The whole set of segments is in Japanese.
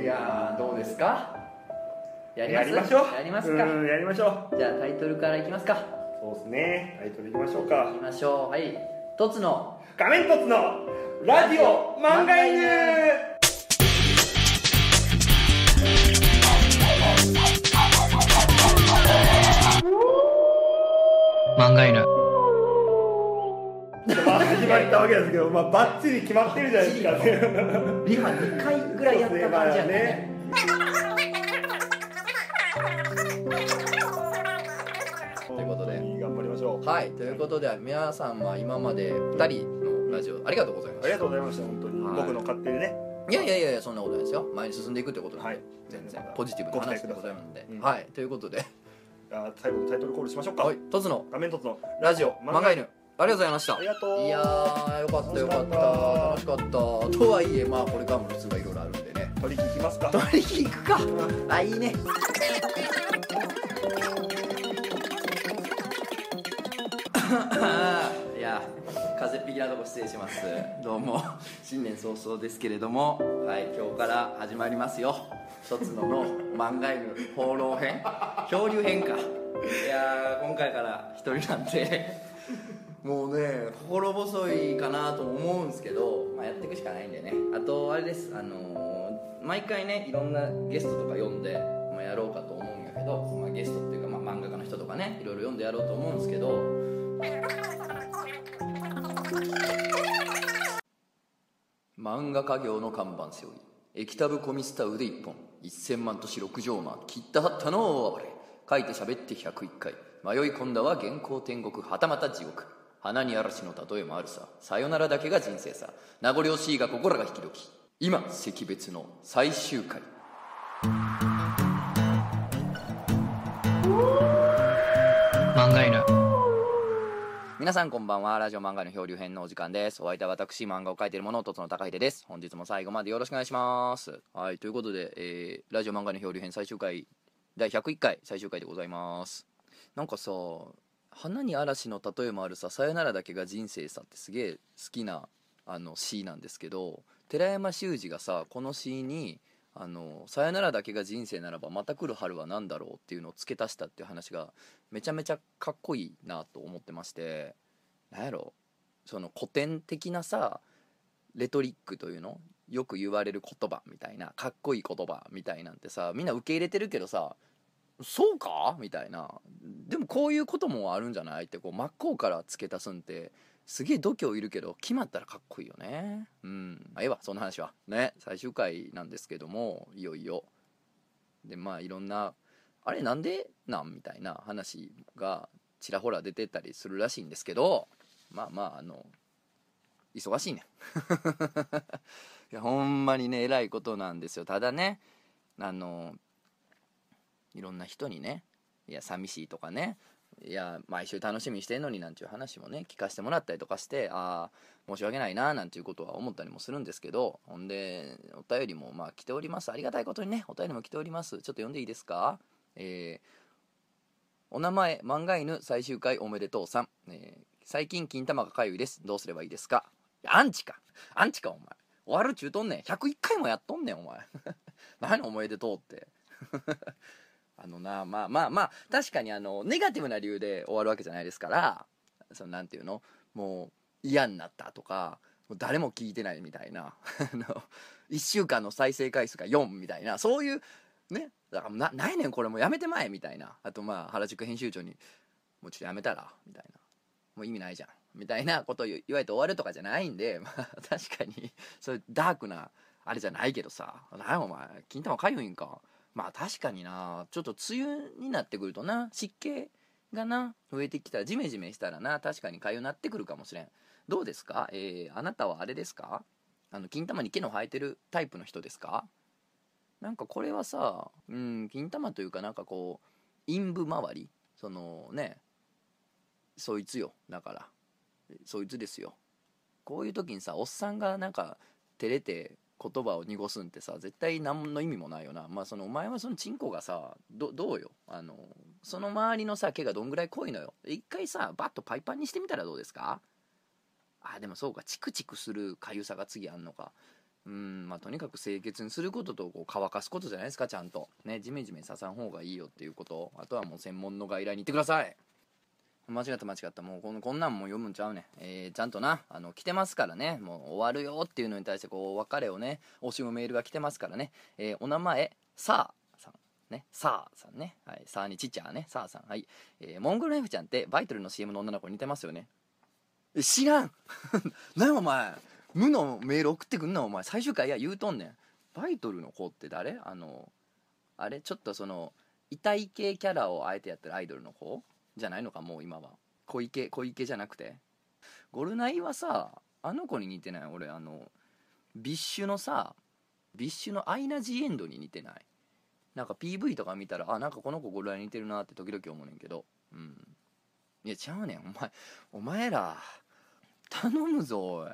いやーどうですか？やります？やりましょう。やりますか？うんやりましょう。じゃあタイトルからいきますか。そうですね。タイトルいきましょういかきましょう。はい。とつの。画面凸のラジオ漫画犬。漫画犬まあ始まったわけですけど、まあ、バッチリ決まってるじゃないですか。リハ2回ぐらいやった感じやね。ということで。頑張りましょう。はい。ということで皆さんは今まで2人のラジオありがとうございまありすがとうございました本当に、はい。僕の勝手にね。いやいやいやいやそんなことないですよ。前に進んでいくってことなんで、はい。全然ポジティブな話でございますので、うん。はい。ということで。あ最後のタイトルコールしましょうか、はい。とつの画面凸のラジオ漫画犬ありがとうございました。ありがとう。いやーよかったよかった。楽しかった。とはいえまあこれからも普通がいろいろあるんでね。取り引きますか。取り行くか。あいいね。いや風邪っぴきなとこ失礼します。どうも新年早々ですけれども。はい今日から始まりますよ。一つのの漫画犬放浪編。漂流編か。いやー今回から一人なんでもうね心細いかなとも思うんですけど、まあ、やっていくしかないんでね。あとあれです。あのー毎回ねいろんなゲストとか呼んで、まあ、やろうかと思うんやけど、まあ、ゲストっていうか、まあ、漫画家の人とかねいろいろ呼んでやろうと思うんですけど。漫画家業の看板背負い。液タブコミスタ腕一本。1000万都市六畳間切ったはったの哀れ。書いて喋って101回。迷い込んだは原稿天国。はたまた地獄花に嵐の例えもあるさ。さよならだけが人生さ。名残惜しいがここらが引き時。今惜別の最終回。漫画犬。皆さんこんばんは。ラジオ漫画の漂流編のお時間です。お相手は私漫画を描いている者とつの高秀です。本日も最後までよろしくお願いします。はいということで、えーラジオ漫画の漂流編最終回第101回最終回でございます。なんかさ花に嵐の例えもあるささよならだけが人生さってすげえ好きなあの詩なんですけど寺山修司がさこの詩にあの「さよならだけが人生ならばまた来る春は何だろう」っていうのを付け足したっていう話がめちゃめちゃかっこいいなと思ってましてなんやろその古典的なさレトリックというのよく言われる言葉みたいなかっこいい言葉みたいなんてさみんな受け入れてるけどさそうか？みたいな。でもこういうこともあるんじゃない？ってこう真っ向から付け足すんってすげえ度胸いるけど決まったらかっこいいよね。うん。あええわその話は。ね。最終回なんですけどもいよいよ。でまあいろんなあれなんでなん？みたいな話がちらほら出てたりするらしいんですけどまあまああの忙しいね。いやほんまにねえらいことなんですよ。ただねあのいろんな人にねいや寂しいとかねいや毎週楽しみにしてんのになんていう話もね聞かせてもらったりとかしてああ申し訳ないななんていうことは思ったりもするんですけどほんでお便りもまあ来ております。ありがたいことにねお便りも来ております。ちょっと読んでいいですか？えーお名前漫画犬最終回おめでとうさん、えー最近金玉がかゆいです。どうすればいいですか？アンチか。アンチかお前。終わるちゅうとんねん。101回もやっとんねんお前。何おめでとうって。あのなまあまあまあ確かにあのネガティブな理由で終わるわけじゃないですからそのなんていうのもう嫌になったとか誰も聞いてないみたいなあの1週間の再生回数が4みたいなそういうねだからなないねんこれもうやめてまえみたいなあとまあ原宿編集長にもうちょっとやめたらみたいなもう意味ないじゃんみたいなことを言われて終わるとかじゃないんで、まあ、確かにそういうダークなあれじゃないけどさ「何やお前金玉かゆいんか」まあ確かにな。ちょっと梅雨になってくるとな。湿気がな増えてきたらジメジメしたらな。確かにかゆなってくるかもしれん。どうですか？えー、あなたはあれですか？あの金玉に毛の生えてるタイプの人ですか？なんかこれはさうん金玉というかなんかこう陰部周りそのねそいつよ。だからそいつですよ。こういう時にさおっさんがなんか照れて言葉を濁すんってさ絶対何の意味もないよな。まあそのお前はそのチンコがさどうよ？あのその周りのさ毛がどんぐらい濃いのよ？一回さバッとパイパンにしてみたらどうですか？あでもそうか。チクチクするかゆさが次あんのか。うんまあとにかく清潔にすることとこう乾かすことじゃないですかちゃんと。ねジメジメささん方がいいよっていうこと。あとはもう専門の外来に行ってください。間違った間違った。もうこのこんなんも読むんちゃうねん、えーちゃんとな。あの来てますからね。もう終わるよっていうのに対してこう別れをね惜しむメールが来てますからね、えーお名前さあさんね。さあさんね。はい。さあにちっちゃね。さあさん。はい、えーモンゴルナイフちゃんってバイトルの CM の女の子に似てますよね。え知らん。何お前。無のメール送ってくんなお前。最終回いや言うとんねん。バイトルの子って誰？あのあれ？ちょっとその痛い系キャラをあえてやってるアイドルの子？じゃないのかもう今は。小池小池じゃなくて。ゴルナイはさあの子に似てない？俺あの BiSH のさ BiSH のアイナ・ジ・エンドに似てない？なんか PV とか見たらあなんかこの子ゴルナイ似てるなって時々思うねんけど。うん。いやちゃうねん。お前お前ら頼むぞおい。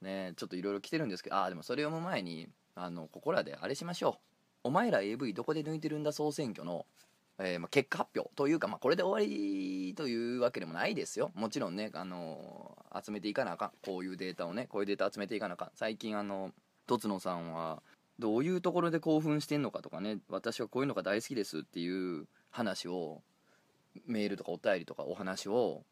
ねちょっといろいろ来てるんですけどあでもそれ読む前にあのここらであれしましょう。お前ら AV どこで抜いてるんだ総選挙の、えーまあ、結果発表というか、まあ、これで終わりというわけでもないですよ。もちろんね、あの集めていかなあかん。こういうデータをねこういうデータ集めていかなあかん。最近あのとつのさんはどういうところで興奮してんのかとかね私はこういうのが大好きですっていう話をメールとかお便りとかお話を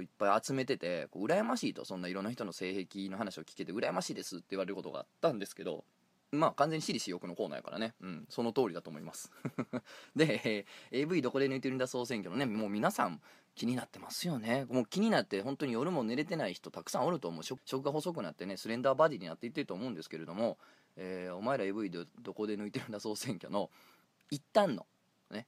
いっぱい集めててこう羨ましいと。そんないろんな人の性癖の話を聞けて羨ましいですって言われることがあったんですけどまあ完全に私利私欲のコーナーやからね。うん。その通りだと思います。で、えー AV どこで抜いてるんだ総選挙のね。もう皆さん気になってますよね。もう気になって本当に夜も寝れてない人たくさんおると思う。食が細くなってねスレンダーバディになっていってると思うんですけれども、えーお前ら AV どどこで抜いてるんだ総選挙の一旦のね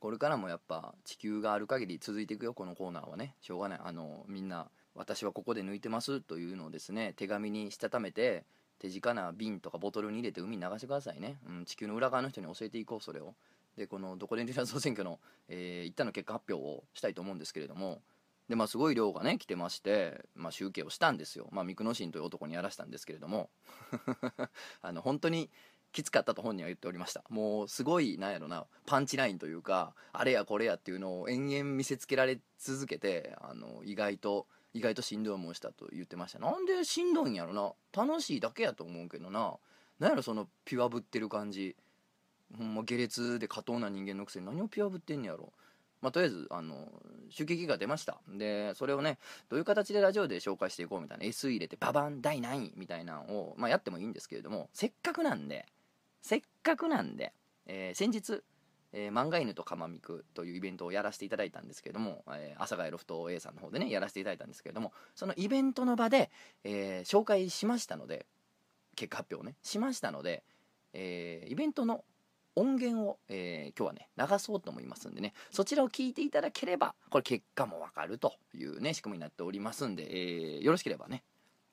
これからもやっぱ地球がある限り続いていくよこのコーナーはね。しょうがない。あのみんな私はここで抜いてますというのをですね手紙にしたためて手近な瓶とかボトルに入れて海に流してくださいね、うん、地球の裏側の人に教えていこうそれを。でこのどこで抜いてるんだ総選挙の、えー一旦の結果発表をしたいと思うんですけれども。でまあすごい量がね来てまして、まあ、集計をしたんですよ。まあミクノシンという男にやらしたんですけれども。あの本当にきつかったと本人は言っておりました。もうすごいなんやろなパンチラインというかあれやこれやっていうのを延々見せつけられ続けてあの意外と意外としんどい思いしたと言ってました。なんでしんどいんやろな。楽しいだけやと思うけどな。なんやろそのピュアぶってる感じ。ほんま下劣で過当な人間のくせに。何をピュアぶってんねやろ。まあ、とりあえずあの集計が出ました。でそれをねどういう形でラジオで紹介していこうみたいな。S 入れてババン第何位みたいなのを、まあ、やってもいいんですけれども。せっかくなんでせっかくなんで、えー先日、えー漫画犬とかまみくというイベントをやらせていただいたんですけれども、えー、阿佐ヶ谷ロフト A さんの方でねやらせていただいたんですけれどもそのイベントの場で、えー紹介しましたので結果発表をねしましたので、えーイベントの音源を、えー今日はね流そうと思いますんでねそちらを聞いていただければこれ結果もわかるというね仕組みになっておりますんで、えーよろしければね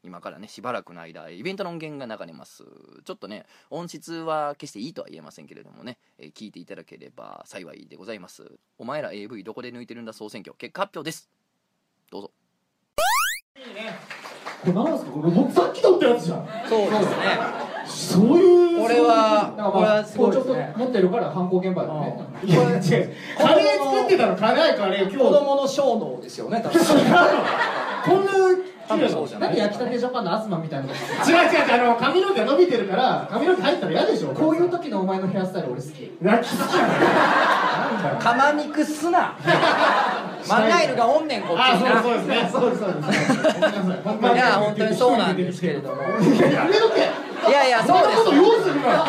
今からねしばらくの間イベントの音源が流れます。ちょっとね音質は決していいとは言えませんけれどもね、えー聞いていただければ幸いでございます。お前ら AV どこで抜いてるんだ総選挙。結果発表です。どうぞ。これなんすか？これさっき撮ったやつじゃん。そうですね。そういうこれはこれはすごいですね。持ってるから犯行現場だね。いや違う。カレー作ってたの辛いカレー今日。子供の小脳ですよね多分。こんな多分そうじゃない。何焼きたてジャパンの東みたいなの。違う違う違うあの髪の毛伸びてるから髪の毛入ったら嫌でしょ。こういう時のお前のヘアスタイル俺好き。泣き好きやねな。んだよかまみくすな漫画犬がおんねんこっちあになそうそうですね。そうですそうです。ごめんなさい。や本当にそうなんですけれども。いややめとけいやいやそうです。そんなこと言おうするな。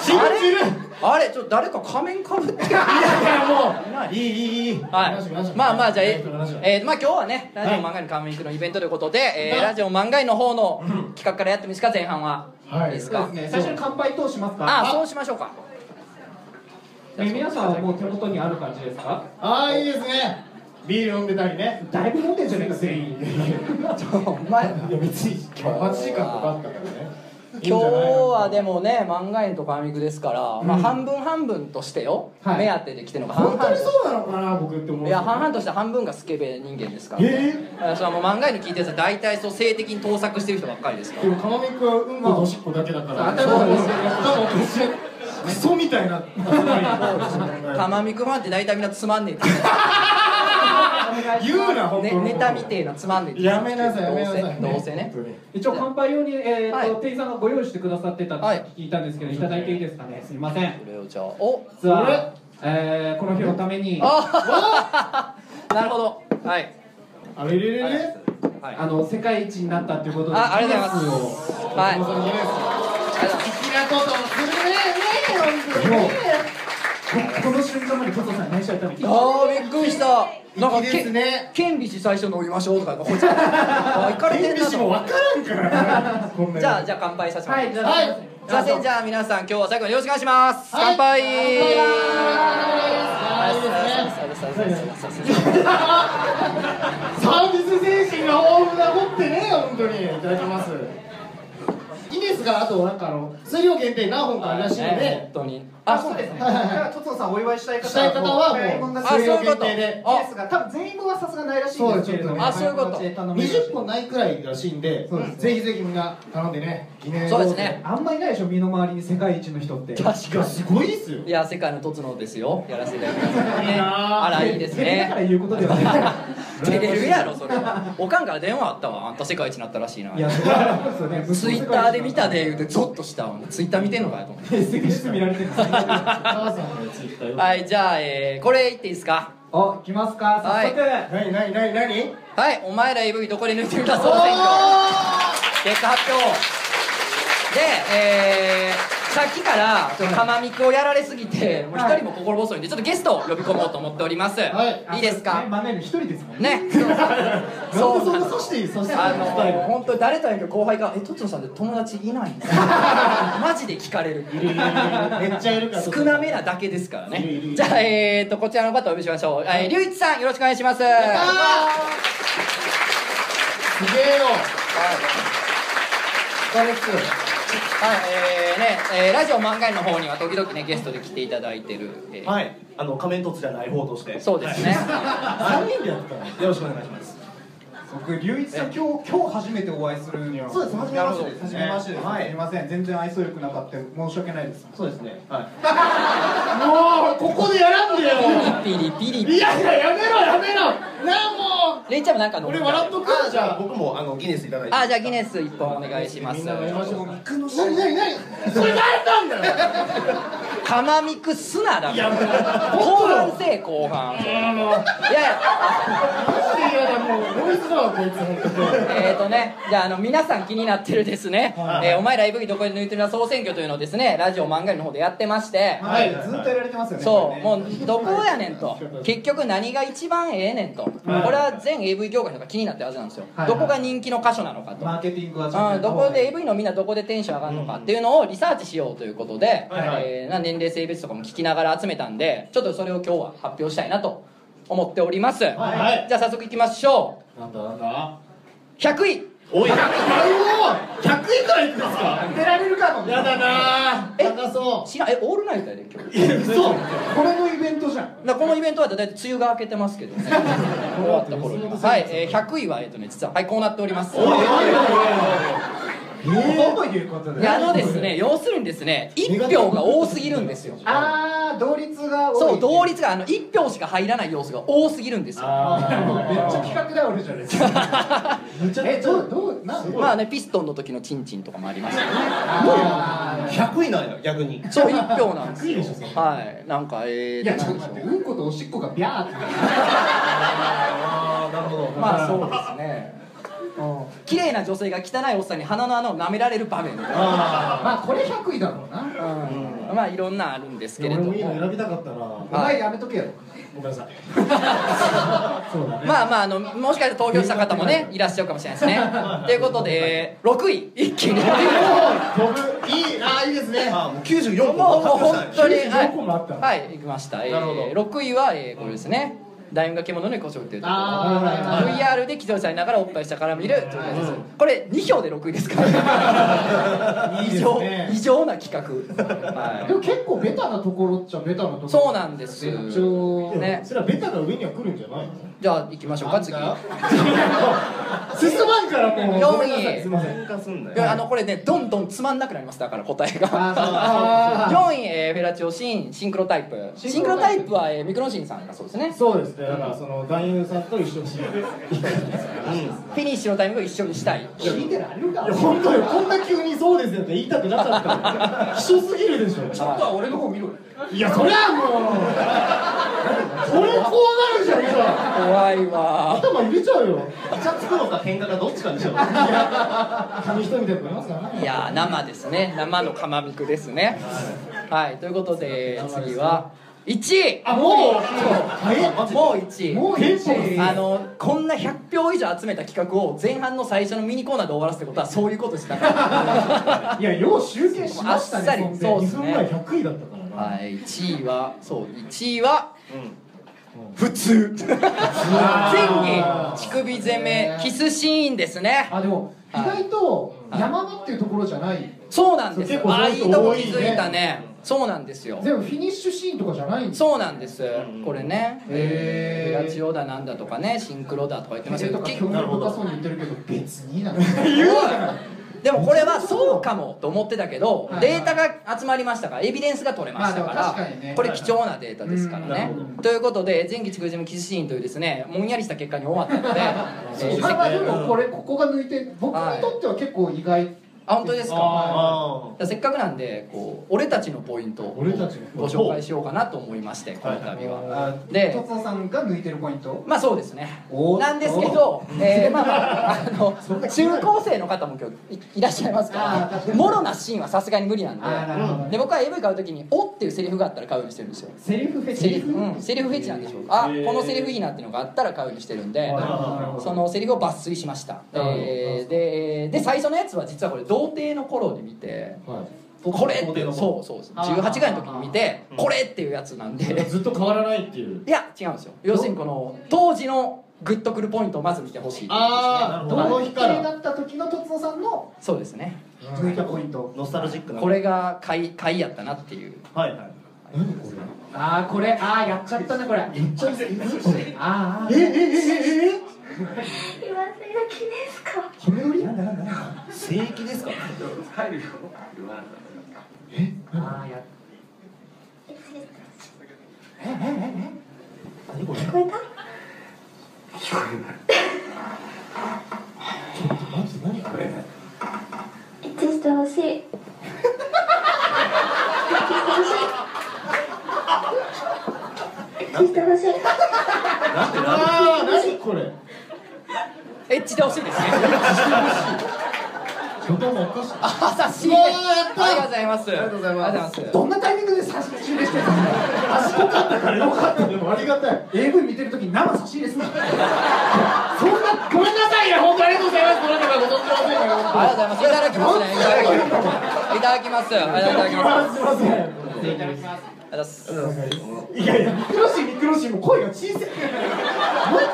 信じるあれちょっと誰か仮面かぶってる。いやいやもう。いいいいいいはい。まあまあじゃあええーまあ今日はねラジオ漫画のカムイクのイベントということで、えーはいラジオ漫画の方の企画からやってみますか前半は、はい。いですか？ですね。最初に乾杯等しますか？ああそうしましょうか。え皆さんはもう手元にある感じですか？ああいいですね。ビール飲んでたりね。だいぶ飲んでんじゃねえか全員。お前いや別に今日8時間とかあったからね今日はでもね漫画園とカミクですから、まあうん半分半分としてよ、はい。目当てで来てるのが半本当にそうなのかな僕って思う。いや半々として半分がスケベ人間ですから、ねえあそれはもう漫画園に聞いてるやつは大体そう性的に盗作してる人ばっかりですから。でもかまみくはうんことおしっこだけだから。頭おかしい頭おかしいクソみたいな かまみくファンって大体みんなつまんねえって言うな本当ね、ネタみてえなつまんでいやめなさいやめなさい。どうせどうせね。一応乾杯用に、えーとはい。店員さんがご用意してくださってたってはい。聞いたんですけど、い、ただいていいですかね？すいません。これをじゃあお実は、えーこの日のために。あ なるほど。はい。あれれれれはい。あの世界一になったということであありがとうございます。はい。ありがとうございますこの瞬間まで加藤さん内緒やったのにあーびっくりした。なんか粋ですね。け権利士最初飲みましょうとかこいつ あ行かれて天るなも分からんから。じゃあじゃあ乾杯させてもらいじゃあ、はい。すいませんじゃあ皆さん今日は最後によろしくお願いします、はい。乾杯。はいいいですねサービス精神が豊富なもってね本当に。いただきますギネスがあとなんかあの数量限定何本かあるらしいのねで本当に。あそうですね。じゃあトツノさんお祝いしたい方したい方はもう全員分があそういうこと。数量限定で。あですが多分全員分はさすがないらしいんですけれども。あそういうこと20本ないくらいらしいんでそうですぜひぜひみんな頼んでねそうですね。あんまりないでしょ身の回りに世界一の人って。確かに。すごいですよ。いや世界のとつのですよ。やらせていただきます。あらいいですね。だから言うことではない。れるやろそれおかんから電話あったわ。あんた世界一になったらしいな。いやそね。ツイッターで見たで言うてゾッとしたわツイッター見てんのかよと思って見られてるはいじゃあ、え、これいっていいですか？お、来ますか。早速、はい、なになになにはい、お前ら AV どこで抜いてみたそう選挙。結果発表。えー、さっきからちょっと釜ミクをやられすぎてもう一人も心細いんでちょっとゲストを呼び込もうと思っております、はい。いいですか？ね。マネール一人ですもんね。ね。そ そう。うそこそしていいそして。あの本当に誰とやるか後輩が「えとつのさんって友達いないんですか? 」マジで聞かれる。めっちゃいるから少なめなだけですからね。じゃあえー、とこちらの方お呼びしましょう。えー龍一さんよろしくお願いします。はいすげえよ。そうですはいえーね、えーラジオ漫画の方には時々ねゲストで来ていただいてる、えーはい、あの仮面凸じゃない方として。そうですね、3人でやってたのよろしくお願いします。僕龍一さん今日今日初めてお会いするには。そうです初めましてです初めましてです、はい。すみません。全然愛想よくなかった申し訳ないです。そうですね。はい。もうここでやらんでよ。ピリピリピリいやいややめろやめろ。なあもレイちゃんもなんか飲うむ俺笑っとくあ、じゃあ僕もあのギネスいただいて。あじゃあギネス一本お願いします。みんな飲みましょう何何何？それ誰なんだよ釜ミクすなだいやもう後半せえ後半。いやいや。マジで嫌だもうノイズだわこいつ本当にえーとね、じゃああの皆さん気になってるですね、えーお前ら AV どこで抜いてるな総選挙というのをですねラジオ漫画の方でやってまして、はい。ずっとやられてますよねそう、もうどこやねんと。結局何が一番ええねんと、これは全 AV 業界の人が気になってるはずなんですよ、はい。どこが人気の箇所なのかと、マーケティングはうん、どこで AV のみんなどこでテンション上がるのかっていうのをリサーチしようということで、はい。はい。えーな年齢性別とかも聞きながら集めたんでちょっとそれを今日は発表したいなと思っております、はい。じゃあ早速いきましょなんだ？なんだ？う100位。おい。100位からいくんですか？当てられるかと。やだな。え？高そう。知らん。えオールナイトやで今日。嘘。これのイベントじゃん。このイベントは大体梅雨が明けてますけどね。終わった頃には。はい、えー、100位はえっとね実ははいこうなっております。えー、ということでいやあのですね要するにですね1票が多すぎるんですよ。あー同率が多い。そう同率があの1票しか入らない要素が多すぎるんですよ。めっちゃ企画頼りじゃないですかえどうどうなんまあねピストンの時のチンチンとかもあります。よねあー。100位なんや逆に。そう1票なんですよ。100位でしょそれはい。なんかえいやちょっと待ってうんことおしっこがビャーって。ああ、なるほど。まあそうですね。うん綺麗な女性が汚いおっさんに鼻の穴を舐められる場面みたいなまあこれ100位だろうな。うん。まあいろんなあるんですけれども。俺もいいの選びたかったな。お前やめとけよ。ごめんなさい。まあまああのもしかして投票した方もねいらっしゃるかもしれないですね。ということで6位一気に。僕いいあーいいですね。あ、もう94もう個もう本当に94個もあった。のはい、はい、行きました、えなるほー、6位は、えー、これですね大運が獣に腰を打っているとこ VR で気取りされながらおっぱい下から見るということですこれ2票で6位ですから。いい異常ですね。異常な企画、はでも結構ベタなところっちゃベタなところ。そうなんです。ね。それはベタが上には来るんじゃないの？じゃあ行きましょうか次。進まんからもう。四位すいません。喧嘩すん。だいやあのこれねどんどんつまんなくなります。だから答えが。あー4位、えーフェラチオシンシンクロタイプ。シンクロタイプ。は、えーミクロシンさんがそうですね。そうですね。だからその男優さんと一緒に フィニッシュのタイミングを一緒にしたい。聞いてられるか本当よ。こんな急にそうですよって言いたくなかった希少すぎるでしょ。ちょっとは俺の方見ろいやそりゃもう。それ怖がるじゃん今怖いわ。頭入れちゃうよ。イチャつくのか喧嘩かどっちかでしょ紙一重みたいなとこいますからね。いやー生ですね。生の釜肉ですね。はい。ということで次は1位。あもう早っもう1位。もう結構あのこんな100票以上集めた企画を前半の最初のミニコーナーで終わらすってことはそういうことしたからいやよう集計しましたねあっさり。そんでそうっすね2分ぐらい100位だったからな。はい。1位はそう1位は普通。前あー。期乳首攻めキスシーンですね。あでも意はい。外と山場っていうところじゃない。そうなんです。結構あいいいとこ気づいたね。そうなんですよ。全部フィニッシュシーンとかじゃないんですそうなんです。これね。へー。ラチオだなんだとかねシンクロだとか言ってますけど結興味深そうに言ってるけど別になんか言うなでもこれはそうかもと思ってたけどはいデータが集まりましたからエビデンスが取れましたかまあね。これ貴重なデータですからね。うんということで前期畜ジムキスシーンというですねもんやりした結果に終わったのでえーまあまあでもこれここが抜いて僕にとっては結構意外あ本当ですか？ああじゃあせっかくなんでこう俺たちのポイントをご紹介しようかなと思いましてこの度は。あでとつおさんが抜いてるポイント？まあそうですね。なんですけど、えーまあまああの中高生の方も今日いいらっしゃいますからもろなシーンはさすがに無理なんで。で僕は AV 買う時に「お」っていうセリフがあったら買うようにしてるんですよ。セリフフェチ？セリフ,、うん、セリフフェチなんでしょう。あへー。このセリフいいなっていうのがあったら買うようにしてるんでそのセリフを抜粋しました。えーでで最初のやつは実はこれ童貞の頃で見てはい。これってそうそうそう18ぐらいの時に見てこれっていうやつなんで。ずっと変わらないっていう。いや違うんですよ。要するにこの当時のグッとくるポイントをまず見てほしいああ童どの日か貞だらった時のとつおさんのそうですね。抜いたポイントノスタルジックなこれが買い買いやったなっていう。はいはい。何これ。ああこれ。ああやっちゃったねこれ。めっちゃいい何これあーあええええええ今すぐ気ですか？骨折り？正規ですか？あーや聞こえた？マジ何これ？一致してほしい。してほしい。一致してほしい。ああ何これ？エッチでほしいですね。もおかしいあありがとうございますありがとうございます。どんなタイミングで差し入れしてるんですか？あよかったからよかった。でもありがたい。AV 見てる時に生差し入れすそんなごめんなさいね本当ありがとうございます。この方ご存知ませんがありがとうございます。いただきますねいただきますいただきますありがとうございますすいませんありがとうございます。いやいやミクロシーミクロシーも声が小さい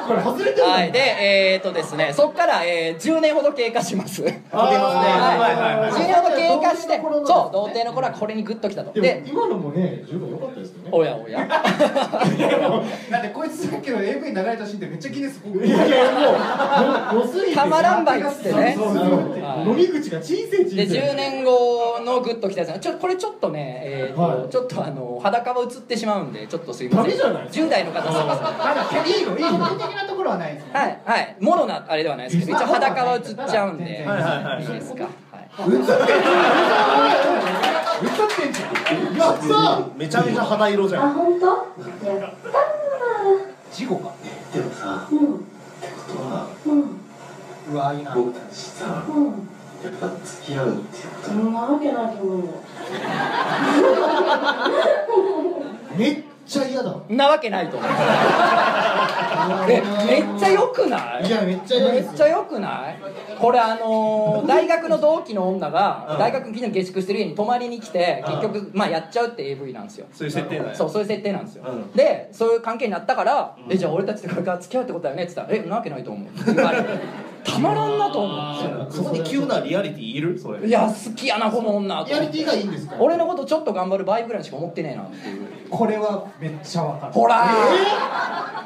これ外れてるはい、で、えー、とですね、そこから、えー、10年ほど経過します。飛びますね。はい。はいはい10年ほど経過して、そう、童貞の頃はこれにグッときたと。で今のもね十分良かったですよね。おやおや。だってこいつさっきの AV 流れたシーンってめっちゃギネスいやいやもうもうすぎてたまらんばいっつってね。そうそうそう。はい飲み口が小さい小さい。で、10年後のグッときたやつ。ちょこれちょっとね、えーとはい。ちょっとあの裸は映ってしまうんで、ちょっとすいません。ダメじゃないです10代の方すいませいいのいいの。的なところはないですね。はい、はい、もろなあれではないですけど、一応裸は映っちゃうんで、はいはいはい。いいですか？はい。映ってんじゃんやっためちゃめちゃ肌色じゃんあ本当やった事故かうんうんうわいいなうんそんなわけないと思うよめっちゃ嫌だ。なわけないと思う。え、めっちゃ良くない？いやめっちゃ嫌めですっちゃ良くない？これあのー大学の同期の女が大学に昨日下宿してる家に泊まりに来て結局まあやっちゃうって AV なんですよ。そういう設定だよ。そうそういう設定なんですよ、うん。でそういう関係になったから「えじゃあ俺たちとこれから付き合うってことだよね」って言ったら「えなわけないと思う」って言われてたまらんなと思ってそこに急なリアリティいる？それ。いや好きやなこの女と。リアリティがいいんですか？俺のことちょっと頑張る場合ぐらいしか思ってねえなっていう。これはめっちゃわかる。ほら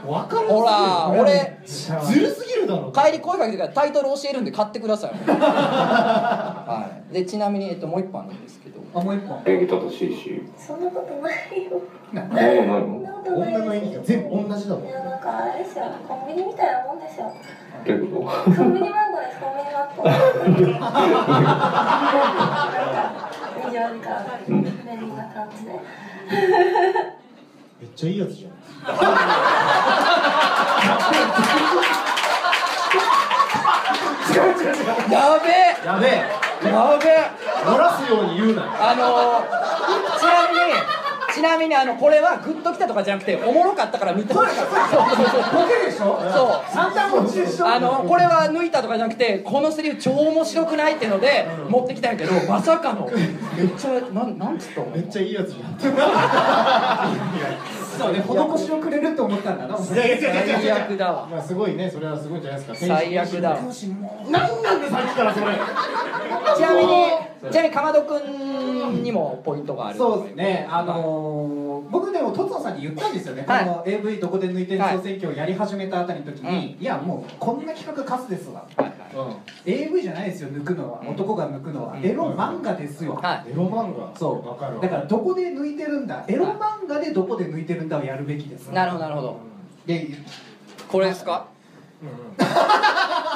わかるほら俺ずるすぎるだろ。帰り声かけてからタイトル教えるんで買ってください。はい。でちなみに、えっと、もう一本あるんですけど。あもう一本。礼儀正しいしそんなことないよ。そうなそんの？女の演技が全部同じだもん。いやなんかあれですよ。コンビニみたいなもんですよ。どういうこコンビニマンゴーですコンビニマンゴーなんか24時間便利な感じで。めっちゃいいやつじゃん。やべえ。やべえ。やべえ。漏らすように言うなよ。あのー、ちなみにちなみにあのこれはグッときたとかじゃなくておもろかったから見た。そうそうそうボケでしょ？そう。三段持ちでしょ？あのこれは抜いたとかじゃなくてこのセリフ超面白くないっていうので持ってきたんやけどまさかの。めっちゃなんなんつった？のめっちゃいいやつじゃん。そうね施しをくれると思ったんだなお前。最悪だわ。まあすごいねそれはすごいんじゃないですか。最悪だわ。なんなんでさっきからそれ。ちなみにちなみにかまどくんにもポイントがあるそうですね。あのー僕でもとつのさんに言ったんですよね、はい。この AV どこで抜いてる総選挙をやり始めたあたりの時に、い。やもうこんな企画カスですわ、AV じゃないですよ抜くのは、男が抜くのは、エロ漫画ですよ、はい。エロ漫画。そう。わかるわ。だからどこで抜いてるんだ。エロ漫画でどこで抜いてるんだをやるべきです。なるほどなるほど。でこれですか？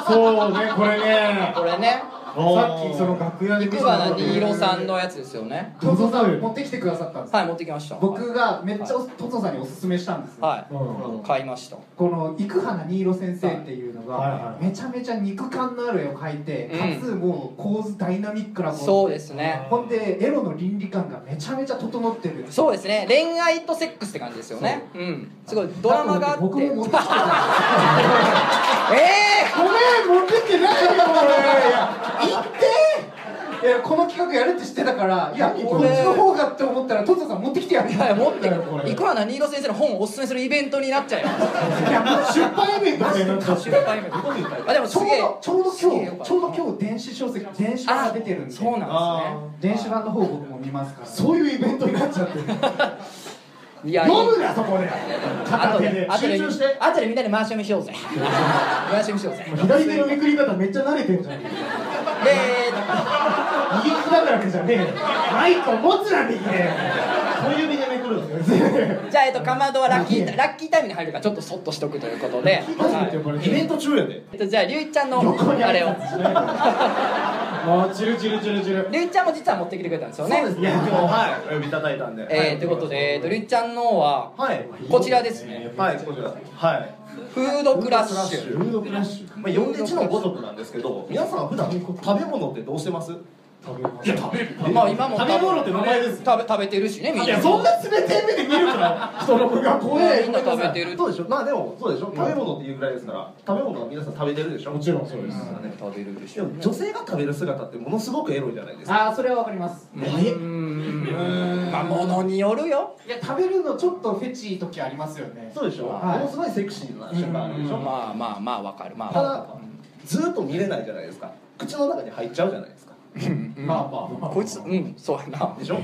そうねこれね。これねさっきその楽屋で肉花新色さんのやつですよね。とつのさん持ってきてくださったんです。はい持ってきました。僕がめっちゃとつのさんにおすすめしたんですよ、はい。うん。買いました。この生花新色先生っていうのが、めちゃめちゃ肉感のある絵を描いて、うん。かつもう構図ダイナミックなそうですね。ほんでエロの倫理観がめちゃめちゃ整ってる。そうですね。恋愛とセックスって感じですよね。う。ん。すごいドラマがあって。僕も持ってきてる えごめん持ってきてないよ俺いや言っていやこの企画やるって知ってたからいや何こっちの方がって思ったらトツさん持ってきてやる。ー、いや持ってこれ。いくらな新色先生の本をおすすめするイベントになっちゃうよ。いやもう出版イベントみたいになっちゃって出版イベント。あでもちょうどちょうど今日ちょうど今日電子書籍電子版が出てるんで。そうなん電子版の方僕も見ますからそういうイベントになっちゃってる。ですねいや飲むなそこで。あ片手で。集中して。あとでみんなで回し読みしようぜ。回し読みしようぜ。左手のめくり方めっちゃ慣れてんじゃん。で右利きだからけじゃねえよ。マイクを持つな右で。小指くるんですよじゃあ、えっと、かまどはラッキーラッキー。タイムに入るからちょっとそっとしとくということで、はいイベント中やで。えっと、じゃありゅういちゃんのあれを。もうチルチルチルチル。りゅういちゃんも実は持ってきてくれたんですよね。そうですね今日はいお呼びいただいたんで。えー、ということで、えっと、りゅういちゃんのははい。こちらですね。はいこちら。はい。フードクラッシュ。フードクラッシュ。まあ、呼んで地のごとくなんですけど皆さん普段食べ物ってどうしてます？食べます。まあ今も食べ物って名前です食べ食べてるしねみんな。いやそんな冷たい目で見るから人の子が怖いみんな食べてる。そうでしょ。まあでもそうでしょ。食べ物っていうぐらいですから。食べ物は皆さん食べてるでしょ。もちろんそうです。食べるでしでも女性が食べる姿ってものすごくエロいじゃないですか。ああそれはわかります。うーん。まあものによるよ。いや食べるのちょっとフェチい時ありますよね。そうでしょ、はい。ものすごいセクシーな瞬間あるでしょ、まあまあまあわかる。まあただずーっと見れないじゃないですか。口の中に入っちゃうじゃないですかまあまあまあ。こいつうんそうやな。でしょ？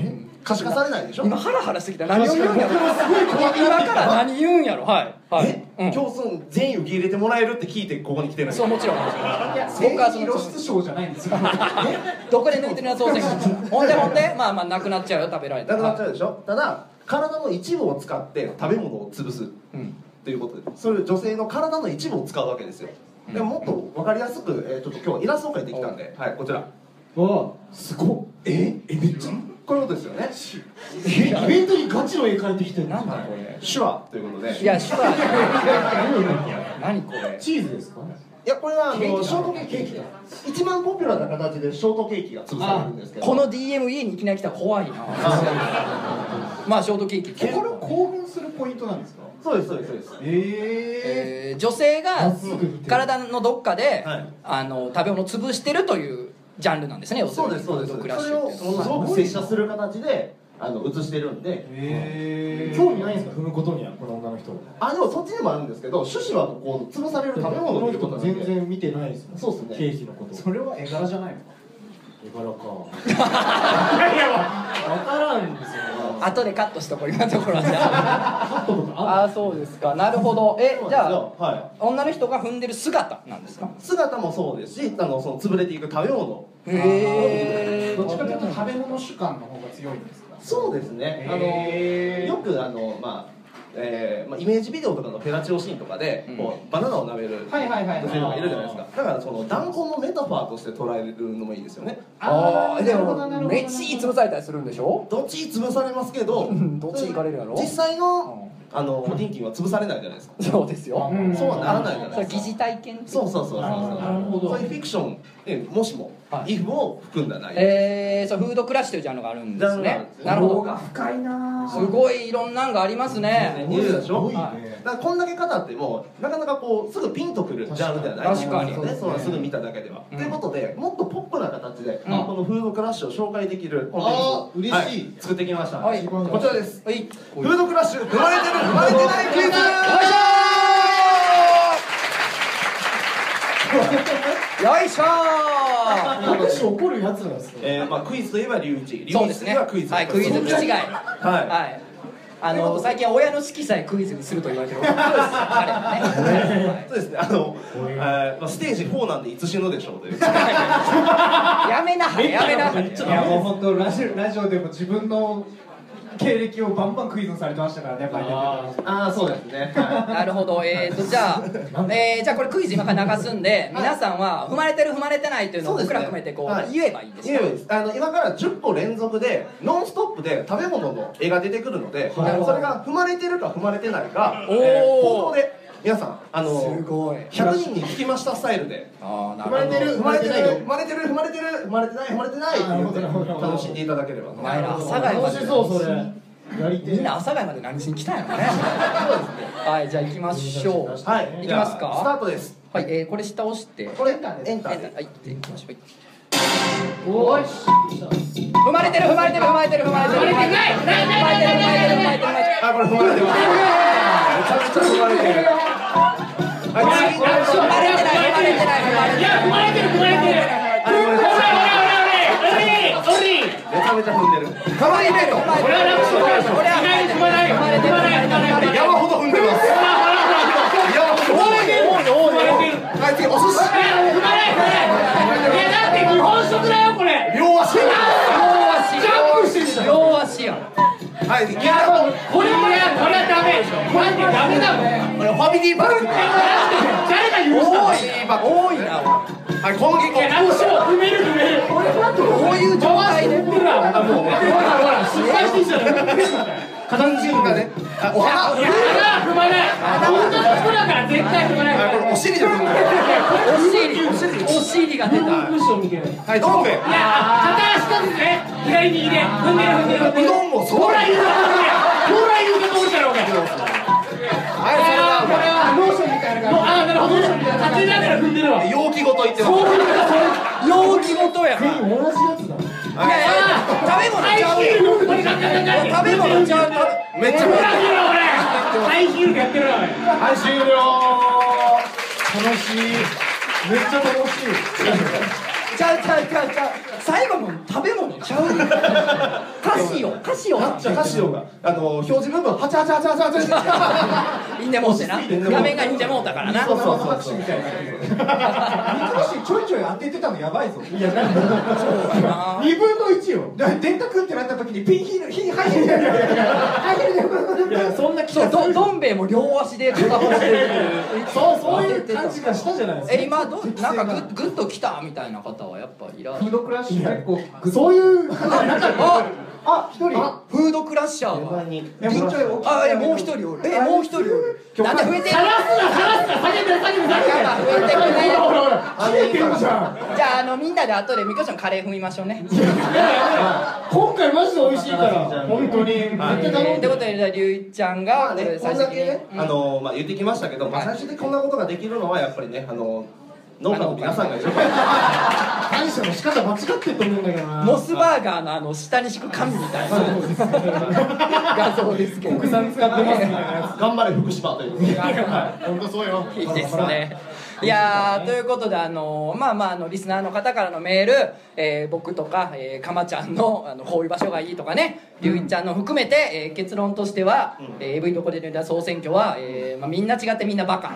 可視化されないでしょ？今ハラハラすぎた。何を言うんやろ今から。何言うんやろ？はい。はい。今日その全員受け入れてもらえるって聞いてここに来てないそうもちろん。僕はその露出賞じゃないんですよ。どこで抜いてるやつ当然 ほんでほんで？まあまあなくなっちゃうよ食べられたなくなっちらゃうでしょ？ただ体の一部を使って食べ物を潰す。うん。ということで。そういう女性の体の一部を使うわけですよ。でももっと分かりやすく、えーちょっと今日はイラストを描いてきたんで、はい、こちらわあすごっ。ええめっちゃ。こういうことですよね。えイベントにガチの絵描いてきてる。なんだこれ。手話ということで。いやシュガー何これ。チーズですか？いやこれはあのショートケーキ一番ポピュラーな形でショートケーキが潰されるんですけど。この DM 家にいきなり来たら怖いな。まあショートケーキ。これを興奮するポイントなんですか？そうですそうですそうです。ええー女性が体のどっかで、はい。あの食べ物を潰してるというジャンルなんですね要するに。そうですそうです。それをすごく接写する形であの映してるんで。へ興味ないんですか？踏むことにはこの女の人あでもそっちでもあるんですけど趣旨はこう潰される食べ物を見ること全然見てないですもん。そうっすね。経費のこと。それは絵柄じゃないの絵柄か。いやいや分からんですよ後でカットしとこう今のところはじゃ。ああそうですか。なるほど。えじゃああ、はい、女の人が踏んでる姿なんですか？姿もそうですしあのその潰れていく食べ物。へえどっちかというと食べ物主観の方が強いんですか？そうですね。あのよくあのまあえーまあ、イメージビデオとかのフェラチオシーンとかで、うんこうバナナを舐めるはいはいはいはい。女性とかいるじゃないですか。だからその断交のメタファーとして捉えるのもいいですよね。ああでもめっちゃ潰されたりするんでしょ？どっち潰されますけどうん。どっち行かれるやろ？実際のあのリンキンは潰されないじゃないですか。そうですよ。うん。そうはならないじゃないですか。疑似体験そうそうそうそう。そうなるほど。そういうフィクションでもしもはい。if を含んだ内容。えー、そうフードクラッシュというジャンルがあるんですね。なるほど。が深いな。すごいいろんなんがありますね。いるでしょはねだからこんだけ語ってもなかなかこうすぐピンとくるジャンルではない確かに。と思うんですよね。そうすぐ見ただけでは、うん。ということでもっとポップな形で、うん。このフードクラッシュを紹介できるコンテンツあー嬉しいはい作ってきました、はい。こちらです。はい。フードクラッシュ生まれてる生まれてないクイズよいしょー。よいしょー拍手怒るやつなんですねえーまあ、クイズといえば龍一。龍一そうですね。といえばクイズはいクイズ気違い。はい。はい。あの最近は親の式さえクイズにすると言われてるそうです彼はね。そうですねあの、えーまあ、ステージ4なんでいつ死ぬでしょうという。やめなはれやめなはれ。いやもう本当ラジオラジオでも自分の経歴をバンバンクイズにされてましたからねやっぱりああそうですね、はなるほど、えーと、じゃあ、えーじゃあこれクイズ今から流すんで、皆さんは踏まれてる踏まれてないというのを僕ら含めてこう、はい。言えばいいんですい、かいです。あの今から10個連続でノンストップで食べ物の絵が出てくるので、なるほどそれが踏まれてるか踏まれてないか、えー行動で皆さんあのすごい。100人に聞きましたスタイルで。ああな踏まれてる踏まれてる踏踏まれてる踏まれてる踏まれてない踏まれてない。って楽しんでいただければ。とお前ら阿佐ヶ谷まで楽しそうそれ。やりてみんな阿佐ヶ谷まで何しに来たんやろね。はいじゃあ行きましょう。はい。行きますじゃあスタかートです。はい、えー、これ下押して。これエンターエンターはいで行きましょう。おい。踏まれてる踏まれてる踏まれてる踏まれてる。踏まれてる踏まれてる踏まれてる踏まれてる踏まれてるあこれ踏まれてますめちゃくちゃ踏まれてるはい。次踏まれてない。踏まれてない。踏まれてない。い。や踏まれてる踏まれてるあごめんなさい。めちゃめちゃ踏んでる踏まれてる踏まれてる俺は踏まれてる踏まれてる踏まれてる踏まれてる山ほど踏んでます山ビニバル誰が言う多い多いなはい攻撃いや何踏める踏めるこういう状態でほらほら失敗してきちゃったカタンジュンがお花お花踏まない本当の人だから絶対踏まないこれお尻で踏お尻お尻が出たッションみたいはいどんいや片足だね左右で踏んでる踏んでるんほら言うほら言うたろうがはいいな感じ容器ごと言ってます。容器ごとや。な同じやつだい。やいや食べ物ちゃうよ。食べ物ちゃう。めっちゃはい終了楽しい。めっちゃ楽しい。ちゃうちゃうちゃうちゃう最後の食べ物ちゃうカシオ。カシオ。カシオ。が。あの表示部分はちゃはちゃはちゃはちゃはちゃ。いんでもうてな。画面がいんでもうたからな。そうそうそう。拍手みたいな三つ星ちょいちょい当ててたのやばいぞ。いや何二分の一よ。だから電卓ってなった時にピンヒールヒー入る。入るいやそんな気そうがする。どどん兵衛も両足で片方してる。そうそういう感じがしたじゃないですか。え今どなんかググッと来たみたいな方はやっぱいらっしゃる結構そういうああ一人。あフードクラッシャーがあえもう一人おる。えもう一人おる。なんで増えてるやば増えてくね見えてるじゃんじゃああのみんなで後でみこちゃんカレー踏みましょうね。今回マジで美味しいから本当に。絶対えー頼ことでじゃありゅういちゃんがまあね、こんだけね、うんあのまあ、言ってきましたけど、まあ、最終的にこんなことができるのはやっぱりねあの農家の皆さんが一生感謝の仕方間違ってると思うんだけどな。モスバーガーのあの下に敷く紙みたいな。画像ですけど国産使ってますみたいなや頑張れ福島というつ 本当そうよ。いいですね。いやーということであのまあまああのリスナーの方からのメール、えー僕とか、えー、かまちゃんの あのこういう場所がいいとかねりゅういちゃんの含めて、えー結論としては、えー AV どこで出た総選挙は、えーまあ、みんな違ってみんなバカ。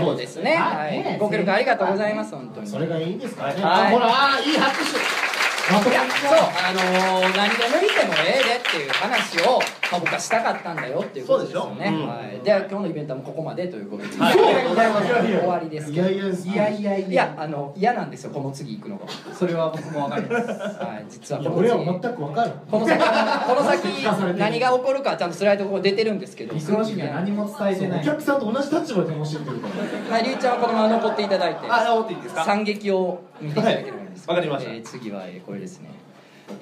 そうですね、はい、ご協力ありがとうございます本当に。それがいいんですかね、はい。あほらあーいい拍手そう。あのー、何でもいてもええでっていう話を、まあ、僕はしたかったんだよっていうことですよね、でしょ？うん。はい、で今日のイベントはもうここまでということで、はい。そうでございます終わりですいけどやいやいやいやいや。いやあの嫌なんですよ。この次行くのが。それは僕もわかります。はい。実はいやこの次。俺は全く分かる。この先この先何が起こるかちゃんとスライドここ出てるんですけど。リクロシには何も伝えてない。お客さんと同じ立場で楽しんでるから。はいりゅうちゃんはこのまま残っていただいて。あ持っていいですか？惨劇を見ていただければ。いいですはいわかりました。えー次はえーこれですね。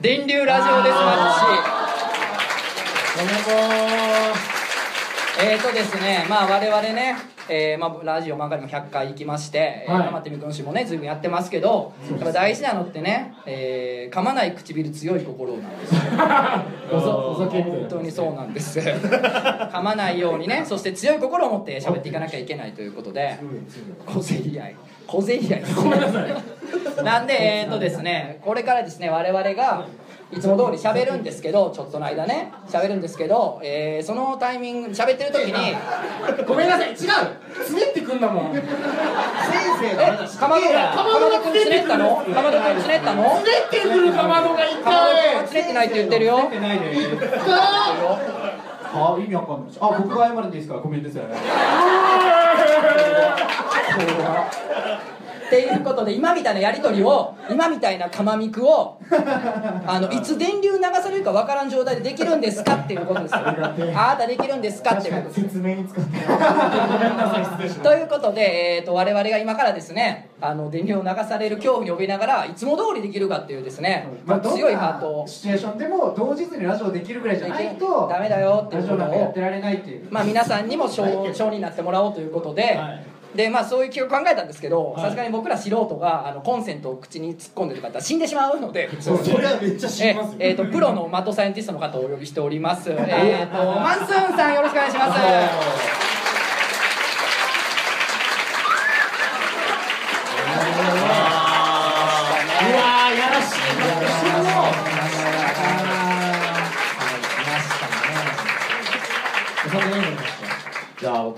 電流ラジオですマッチえーとですね、まあ我々ね、えーまあ、ラジオ漫画にも100回行きまして、えーはい。ってみくんしもね随分やってますけどやっぱ大事なのってね、えー噛まない唇強い心なんですよ。本当にそうなんです。噛まないようにねそして強い心を持って喋っていかなきゃいけないということで小競り合い小競り合い。ですねなんでえーとですねこれからですね我々がいつも通り喋るんですけどちょっとの間ね喋るんですけど、えーそのタイミング喋ってる時にごめんなさい。違う。つねってくんだもん。先生のかまどがかまどくんつねったの？かまどくんつねったの？つねってくるかまどが一かまどくん回はつねってないって言ってるよ。てないであ意味わかんないあ僕が謝るんでいいですか？ごめんなさい っていうことで今みたいなやり取りを今みたいなかまみくを あのいつ電流流されるかわからん状態でできるんですかっていうことですよ。あなたできるんですかっていうことですということで、えー、と我々が今からですねあの電流を流される恐怖に怯えながらいつも通りできるかっていうですね、まあ、強いハートを。シチュエーションでも同日にラジオできるぐらいじゃないとダメだよっていラジオうことを。なんかやってられないっていう。まあ、皆さんにも賞賞になってもらおうということで、はいでまあ、そういう企画を考えたんですけどはい。さすがに僕ら素人があのコンセントを口に突っ込んでとかやったら死んでしまうので。それはめっちゃ知りますよ。ええーとプロのマッドサイエンティストの方をお呼びしております。えっ、とマンスーンさんよろしくお願いします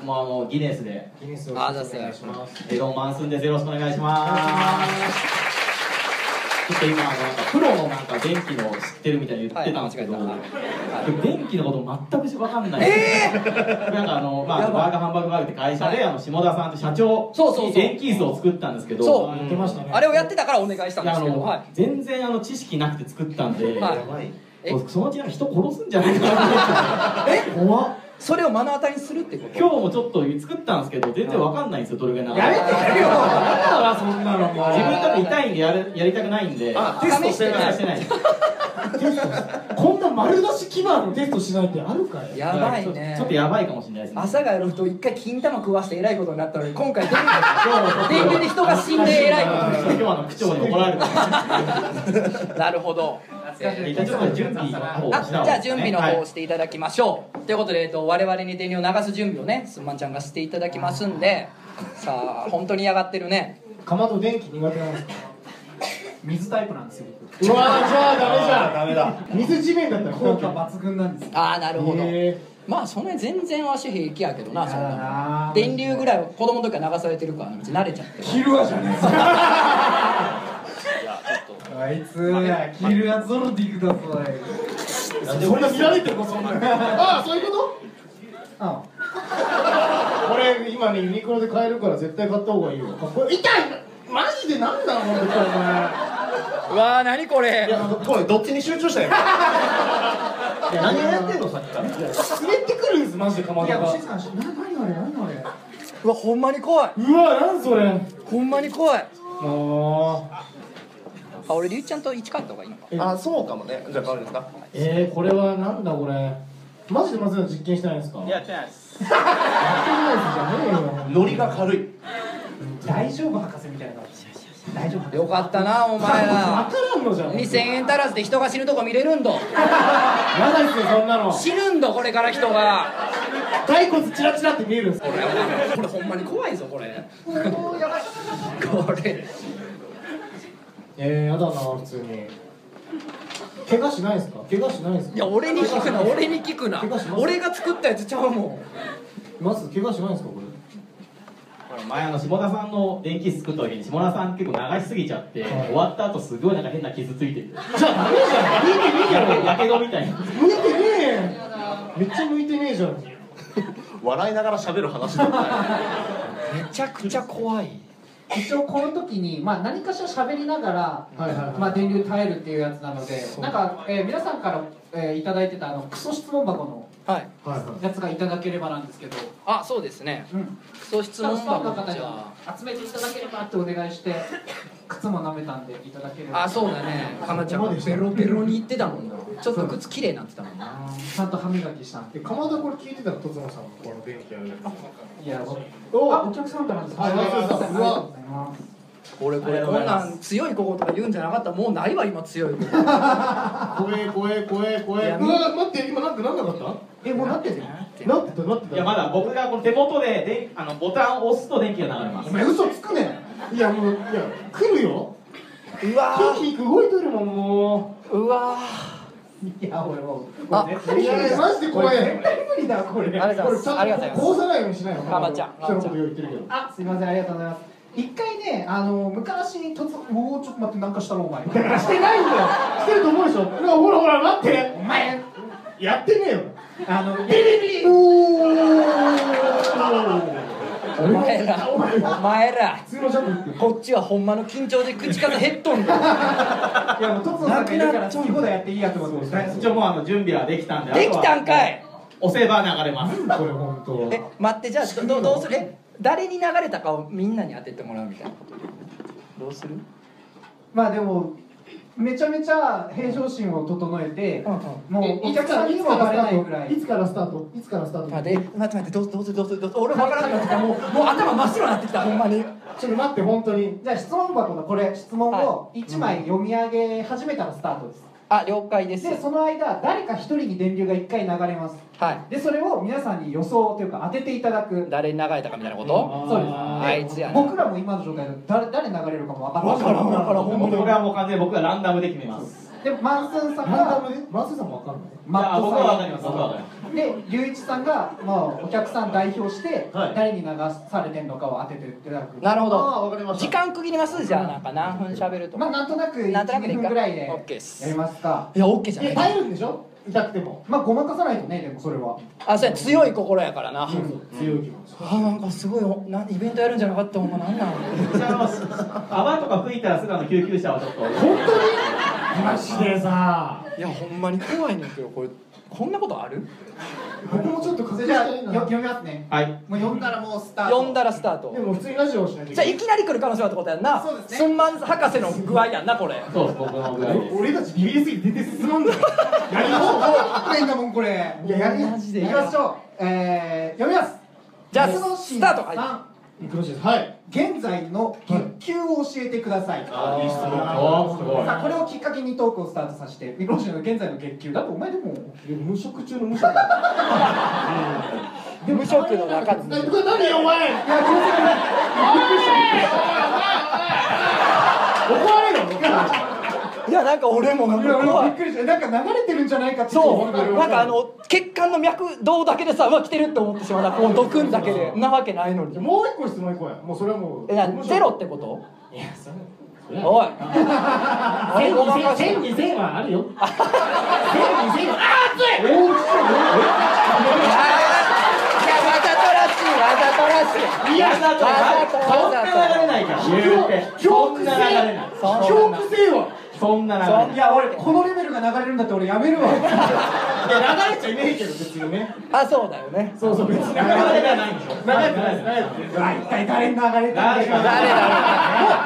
僕もあのギネスで。ギネスをお願いします。エドマンスンですよろしくお願いします。ちょっと今あのなんかプロのなんか電気の知ってるみたいに言ってたんですけど、はい間違え僕電気のこと全く分かんない。なんかあの、まあ、バーガーハンバーグバーグって会社で、あの下田さんって社長そうそうそう。に電気椅子を作ったんですけど。そう。言ってましたね。あれをやってたからお願いしたんいやあの、ですけどはい。全然あの知識なくて作ったんで、はい。やばい。え僕そのうちなんか人殺すんじゃないかなと思って。え？怖っそれを目の当たりにするってこと？今日もちょっと作ったんですけど全然分かんないんですよどれぐらい長いやめてよ。やだわそんなの。自分だって痛いんでやる やりたくないんであテストしてない。してない。こんな丸出し基盤のテストしないってあるかい？やばいね。ちょっとやばいかもしれないですね。朝がやると一回金玉食わしてえらいことになったのに今回電流で人が死んでえらいことに今の区長に怒られるか なるほどじゃあ準備のはい方をしていただきましょう、ということで、えっと、我々に電流を流す準備をねすんまんちゃんがしていただきますんで。さあ本当に嫌がってるね。かまど電気苦手なんですか水タイプなんですよ。僕うわーじゃあダメじゃん。ダメだ。水地面だったら効果抜群なんですよ。ああなるほど。へまあそんなに全然足平気やけどなそんな電流ぐらいは子供の時から流されてるから慣れちゃって。る昼はじゃねえかあいつキルアゾルディください。そんな見られてるのそんなああそういうこと？あこれ今ねユニクロで買えるから絶対買った方がいいよ。これ痛い！マジでなんだ本当にお前うわー何これいやごめんどっちに集中したよいや何をやってんのさっきから？滑ってくるんですマジでかまいやどが牛さんな何あれ？何あれ？うわほんまに怖い。うわなんそれ？ほんまに怖い。もうあ俺りゅうちゃんと一買った方がいいのか。あそうかもね。じゃあ変わるんですか。えー、これはなんだこれ。マジでまず実験してないんですか？やってやってないですないですじゃねえよ。ノリが軽い。大丈夫博士みたいな。大丈夫よかったなお前分らからんのじゃん。2000円足らずで人が死ぬとこ見れるんど。やだですよそんなの。死ぬんどこれから人が。骸骨チラチラって見えるんですこれこれほんまに怖いぞこれ。これえー、やだな普通に。怪我しないですか？怪我しないですか？いや俺に聞くな。俺に聞くな。怪我します俺が作ったやつちゃうもん。まず怪我しないですかこれ？前あの下田さんの電気作った時に下田さん結構流しすぎちゃって、はい。終わった後すごいなんか変な傷ついてる じゃあダメじゃん向いてねえやけよやけどみたいな。向いてねえめっちゃ向いてねえじゃん。笑いながら喋る話だめちゃくちゃ怖い一応この時に、まあ、何かしら喋りながら、はいはいはい。まあ、電流耐えるっていうやつなのでなんか、えー皆さんから、えーいただいてたあのクソ質問箱のはい。はいはいやつがいただければなんですけど、あそうですね。うん、そう質問スタッフの箱方にじゃあ。集めていただければってお願いして靴も舐めたんでいただければ。あそうだね。かなちゃんが。ベロベロに言ってたもんな。ちょっと靴綺麗になってたもんな。ちゃんと歯磨きしたんで。えかまどこれ聞いてたらとつのさんこの電気やるやつおあお客さんとうございます。ありがとうございます。これこれこんなん強い心とか言うんじゃなかった。もうないわ今強い心怖え怖え怖え怖えいやうわ待って今なんかなんなかったえもうなってるなってたなってた。いやまだ僕がこの手元でであのボタンを押すと電気が流れます。お前嘘つくねいやもういや来るよ。うわ動いてるもんもーうわいや俺もうあいやマジで怖い。絶対無理だこれ。ありがとうございます。ありがとうございます。こうさないようにしないのかまちゃん人のこと言ってるけど。あすいませんありがとうございます。一回ねあの昔突おおちょっと待ってなんかしたろお前。だからしてないんだよ。してると思うでしょ。ほらほら待って。お前。やってねえよ。あのビリビリ。お前ら。お前ら。こっちはほんまの緊張で口数減っとんだいやもうとつのさんがいるから好き放題やっていいやと思って。一応もうあの準備はできたんでできたんかい。押せば流れます。これ本当。え待ってじゃあどどうする？え誰に流れたかをみんなに当ててもらうみたいなどうする？まあでもめちゃめちゃ平常心を整えてもうお客さんにもバレないぐらい。いつからスタート？いつからスタート？待ってえ待って待ってどうどうするどうするどうする俺分からなくなってきたもうもう頭真っ白になってきたほんまにちょっと待って本当にじゃあ質問箱のこれ質問はを1枚読み上げ始めたらスタートですあ了解です。でその間誰か一人に電流が1回流れます。はい。でそれを皆さんに予想というか当てていただく。誰に流れたかみたいなこと？そうです。あいつやな僕らも今の状態で誰誰流れるかも分からない。分からん分からん。ほんまに。僕はもう完全に僕がランダムで決めます。でマンスンさんがランダムでマスさんもわかんない。マット僕は分かりさます。僕は分かります。んで龍一さんが、まあ、お客さん代表してはい。誰に流されてるのかを当てていただく。なるほああわかりました。ど時間区切ります？じゃあなんか何分喋るとまあかなんとなく12なんとなくでいいか？分ぐらいでやりますか。いや OK じゃない。耐えるんでしょ？痛くても。まあごまかさないとねでもそれは。あそうや強い心やからな、強い気持ち。あなんかすごいなイベントやるんじゃなかったほんまなんなんじゃあ泡とか吹いたらすぐあの救急車をちょっと。本当に？マジでさ。いやほんまに怖いねんけどこれこんなことある？僕もちょっと風じゃあ読みますね。はい。もう読んだらもうスタート。読んだらスタート。でも普通にラジオをしないといじゃあいいきなり来る可能性はってことやんな。そうですね。スンマン博士の具合やんなこれ。そうです僕のぐらいです俺たちビビりすぎて出て進まんだよやりましょこれんだもんこれややりマジでいきましょう。えー、読みます。じゃあスタート。はい。さしいですはい。現在の月給を教えてください、あいい質問。おーすごい。さあこれをきっかけにトークをスタートさせてミクロシの現在の月給。だってお前でも無職中の無職。無職の中でえこれ何よお前いや気をつけてくだ 怒られるのいやなんか俺もなんか怖い。びっくりした。なんか流れてるんじゃないかってそう。なんかあの血管の脈動だけでさうわ来てるって思ってしまうなこのドクンだけで。なわけないのに。もう一個質問いこうやもうそれはもうえなゼロってこと？いやそれおい。千二千はあるよ。千二千はいやいやわざとらしい。わざとらしい。いやわざとわざとわざとそんな流れない。から言うてそ恐怖んな流れない。そんな恐怖性は？そんな流れ。ないいや俺このレベルが流れるんだって俺やめるわ。いや流れちゃいねえけど別にね。あそうだよね。そうそう別に。流流れじゃないんでしょ。れてないです流れ一体誰に流れてるんだ誰だろ。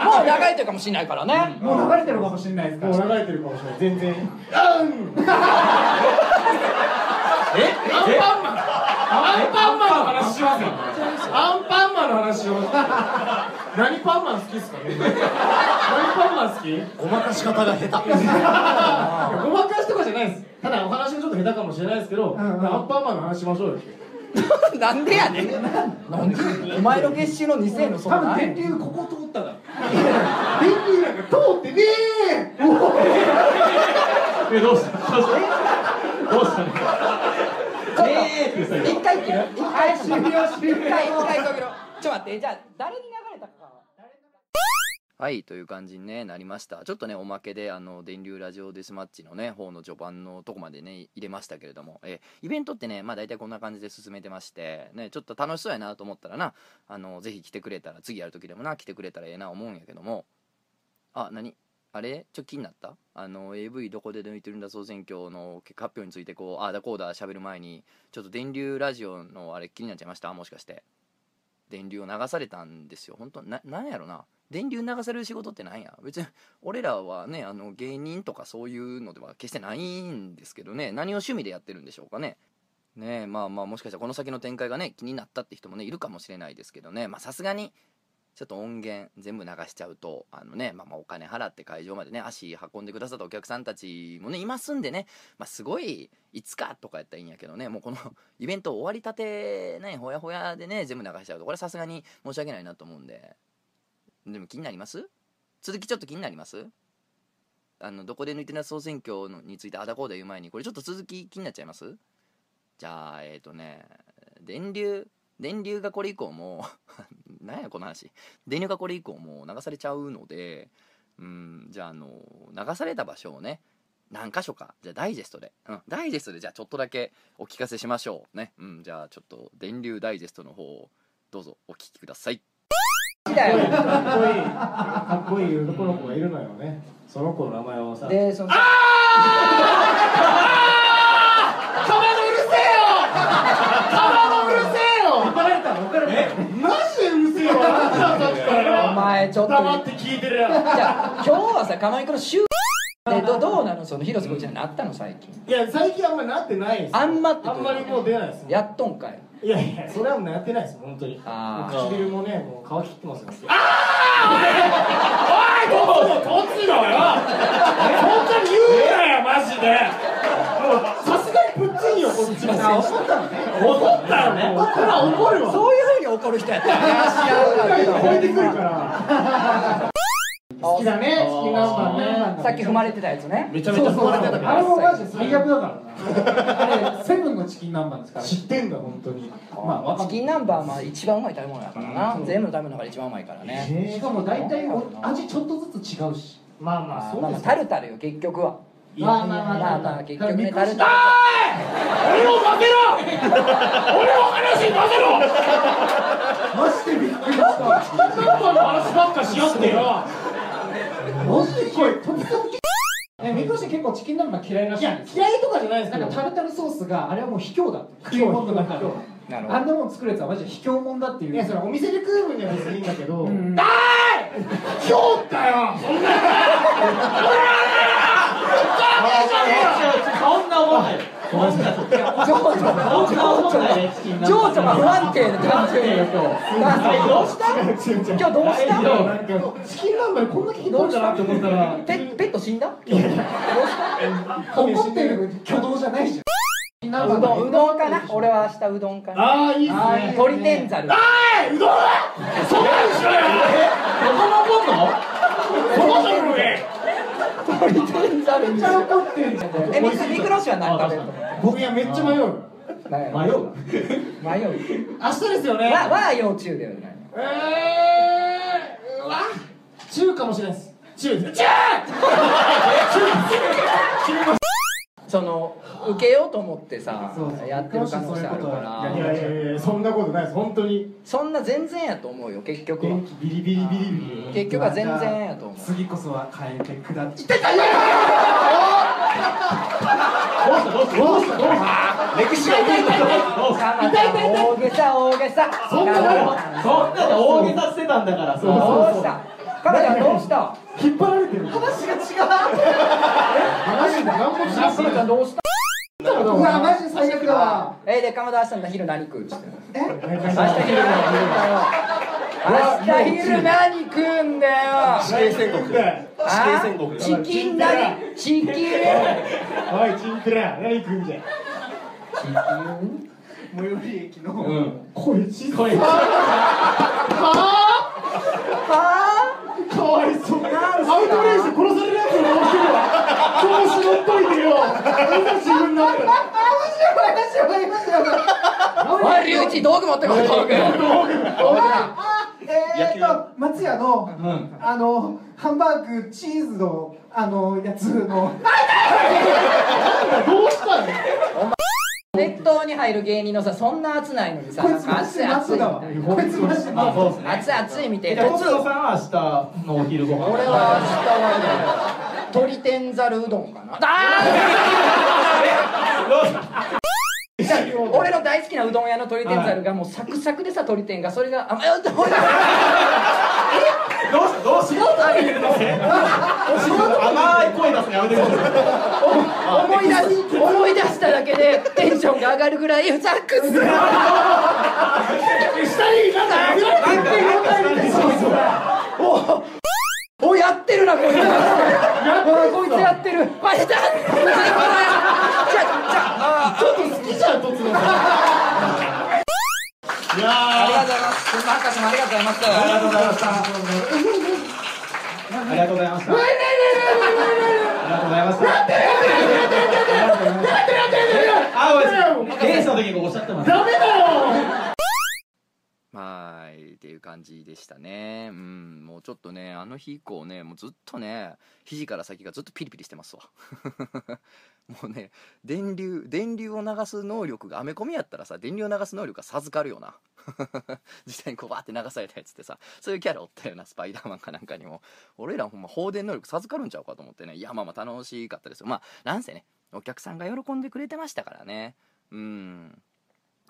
うもうもう流れてるかもしれないからね。もう流れてるかもしれないですか。らもう流れてるかもしれない全然。あうんえ？アンパンマンアンパンマンの話します。よアンパンマンの話を何パンマン好きっすか？みんな何パンマン好き？ごまかし方が下手ごまかしとかじゃないです。ただお話がちょっと下手かもしれないですけど、アンパンマンの話しましょうよ。なんでやねん。なんで？お前の月収の2000円のそ多分んな電流ここ通ったから電流なんか通ってねえどうした？どうした？どうした？一回切る一回終了一回一回止めろちょっと待って。じゃあ誰に流れたかはいという感じに、ね、なりましたちょっとねおまけであの電流ラジオデスマッチのね方の序盤のとこまでね入れましたけれどもえイベントって。ねまあ大体こんな感じで進めて。まして。ねちょっと楽しそうやなと思ったらなあのぜひ来て。くれたら次やる時でもな来て。くれたらええな思うんやけどもあ何あれ？ちょっと気になった？あの AV どこで抜いてるんだ総選挙の結果発表についてこうああだこうだ喋る前にちょっと電流ラジオのあれ気になっちゃいました？もしかして。電流を流されたんですよ。本当ななんやろな？電流流される仕事ってなんや？別に俺らはねあの芸人とかそういうのでは決してないんですけどね。何を趣味でやってるんでしょうかね。ねえまあまあもしかしたらこの先の展開がね気になったって人もねいるかもしれないですけどね。まあさすがにちょっと音源全部流しちゃうとあのね、まあ、まお金払って会場までね足運んでくださったお客さんたちもねいますんでね、まあ、すごいいつかとかやったらいいんやけどねもうこの イベント終わりたてねほやほやでね全部流しちゃうとこれさすがに申し訳ないなと思うんで。でも気になります？続きちょっと気になります？あのどこで抜いてな総選挙のについてあだこうだ言う前にこれちょっと続き気になっちゃいます？じゃあえっ、ー、とね電流電流がこれ以降も 何やこの話。電流がこれ以降も流されちゃうのでうんじゃああの流された場所をね何箇所かじゃあダイジェストで、うん、ダイジェストでじゃあちょっとだけお聞かせしましょうね。うんじゃあちょっと電流ダイジェストの方をどうぞお聞きください。だよかっこいい。かっこいい。男の子がい。るのよねその子の名前をさでそのカバのうるせえよカバのうるせえよ怒られたの怒られたのマジでうるせえよさっきからよお前ちょっと黙って聞いてるよじゃあ今日はさかまいくの週でどどうなの？その広瀬こいちゃんになったの？最近。いや最近あんまりなってないです。あんまってあんまりもう出ないです。やっとんかい。いやいやそれはもうやってないです本当に。あー。もう唇もねもう乾ききってますよ。ああおいおいとつのよ？本当に言うなよマジで。もうさすがにプッチンよこっちも怒ったのね。怒ったよね。これは怒るわそういう怒る人やった好きだねチキン南蛮ねさっき踏まれてたやつねめちゃめちゃ踏まれてたけどあれもマジで最悪だからなあれセブンのチキン南蛮ですから知ってんだ本当にまあわかんチキン南蛮はまあ一番うまい食べ物やからな全部の食べ物が一番うまいからね。しかも大体お味ちょっとずつ違うし。まあまあそうですタルタルよ結局はまあまあまあまあ。まあ結局ねタルタル俺を負けろ。俺の話に負けろ。マジでびっくりした。何の話ばっかしよってよ。マジでこれ突然えみこし結構チキン南蛮嫌いらしいやいんですよ。嫌いとかじゃないですなんかタルタルソースがあれはもう卑怯だって食い物の中で。あんなもん作るやつはマジで卑怯者だっていう。いやそれお店で食う分には別にいいんだけど。うん。だーい！今日だよそんな そんな思んない情緒情緒情緒が不安定で単純にどうした今日どうしたこんなって思ったらペペット死んだどうした怒ってる挙動じゃないどんうどんかな俺は明日うどんかなああいいっすね鶏天ざるあーいうどんそんなにしろよそこそこねめっちゃ怒ってんじゃんえミクミクロシは何食べると思僕いやめっちゃ迷う。う迷う？迷う？明日ですよね。わは幼虫だよね。えーうわ。中かもしれないです。中です中その受けようと思ってさそうそう。やってる可能性あるかいやらいやいやそんなことないです本当に。そんな全然やと思うよ結局は。ビリビリビリビリ。結局は全然やと思う。次こそは変えてください歴史が動いたかまちゃん大げさ大げさそんなのそんなの大げさしてたんだからそうさどうしたかまちゃんどうした引っ張られてる。話が違う。話で何もしなかまちゃんどうしたうわマジで最悪だわ。えでかまど明日の昼何食うっつって。え？明日昼何食う明日昼何食うんだよ。死刑宣告死刑宣告チキンだ。ね。チキンおいチンクラ何食うんじゃ。最寄り駅の、うん。こいつ。こいつ。はあ？かわいそうアウトレージで殺されるやつを直してるわ。調子乗っといてよ。いざ自分になったら。おい龍一道具持ってこい道具。えと松屋の、ん。あのハンバーグチーズのあのやつの。どうしたの？熱湯に入る芸人のさそんな熱ないのにさこいつマジで熱い熱い松だわこい。つマジであそうですね熱い熱い見てじゃあ哲郎さんは明日のお昼ご飯。俺は明日はね鶏天ざるうどんかな。俺の大好きなうどん屋の鶏天ざるがもうサクサクでさ鶏天が。それがあえっと？どうした？どうしよう甘い声出すのやめてください思い出し思い出しただけでテンションが上がるぐらいサックス下になんか。やってるおおやってるなこいつこいつやってるマジだちょっと好きじゃんとつのさんいやありがとうございますマッカスもありがとうございますありがとうございましたありがとうございましたありがとうございましたあごめんなさいレースの時におっしゃってますダメだよはいっていう感じでしたね。うん。もうちょっとねあの日以降ねもうずっとね肘から先がずっとピリピリしてますわ。もうね電流電流を流す能力がアメコミやったらさ電流を流す能力が授かるよな。実際にこうバーって流されたやつってさそういうキャラおったよなスパイダーマンかなんかにも。俺らほんま放電能力授かるんちゃうかと思ってね。いやまあまあ楽しかったですよ。まあなんせねお客さんが喜んでくれてましたからね。うん。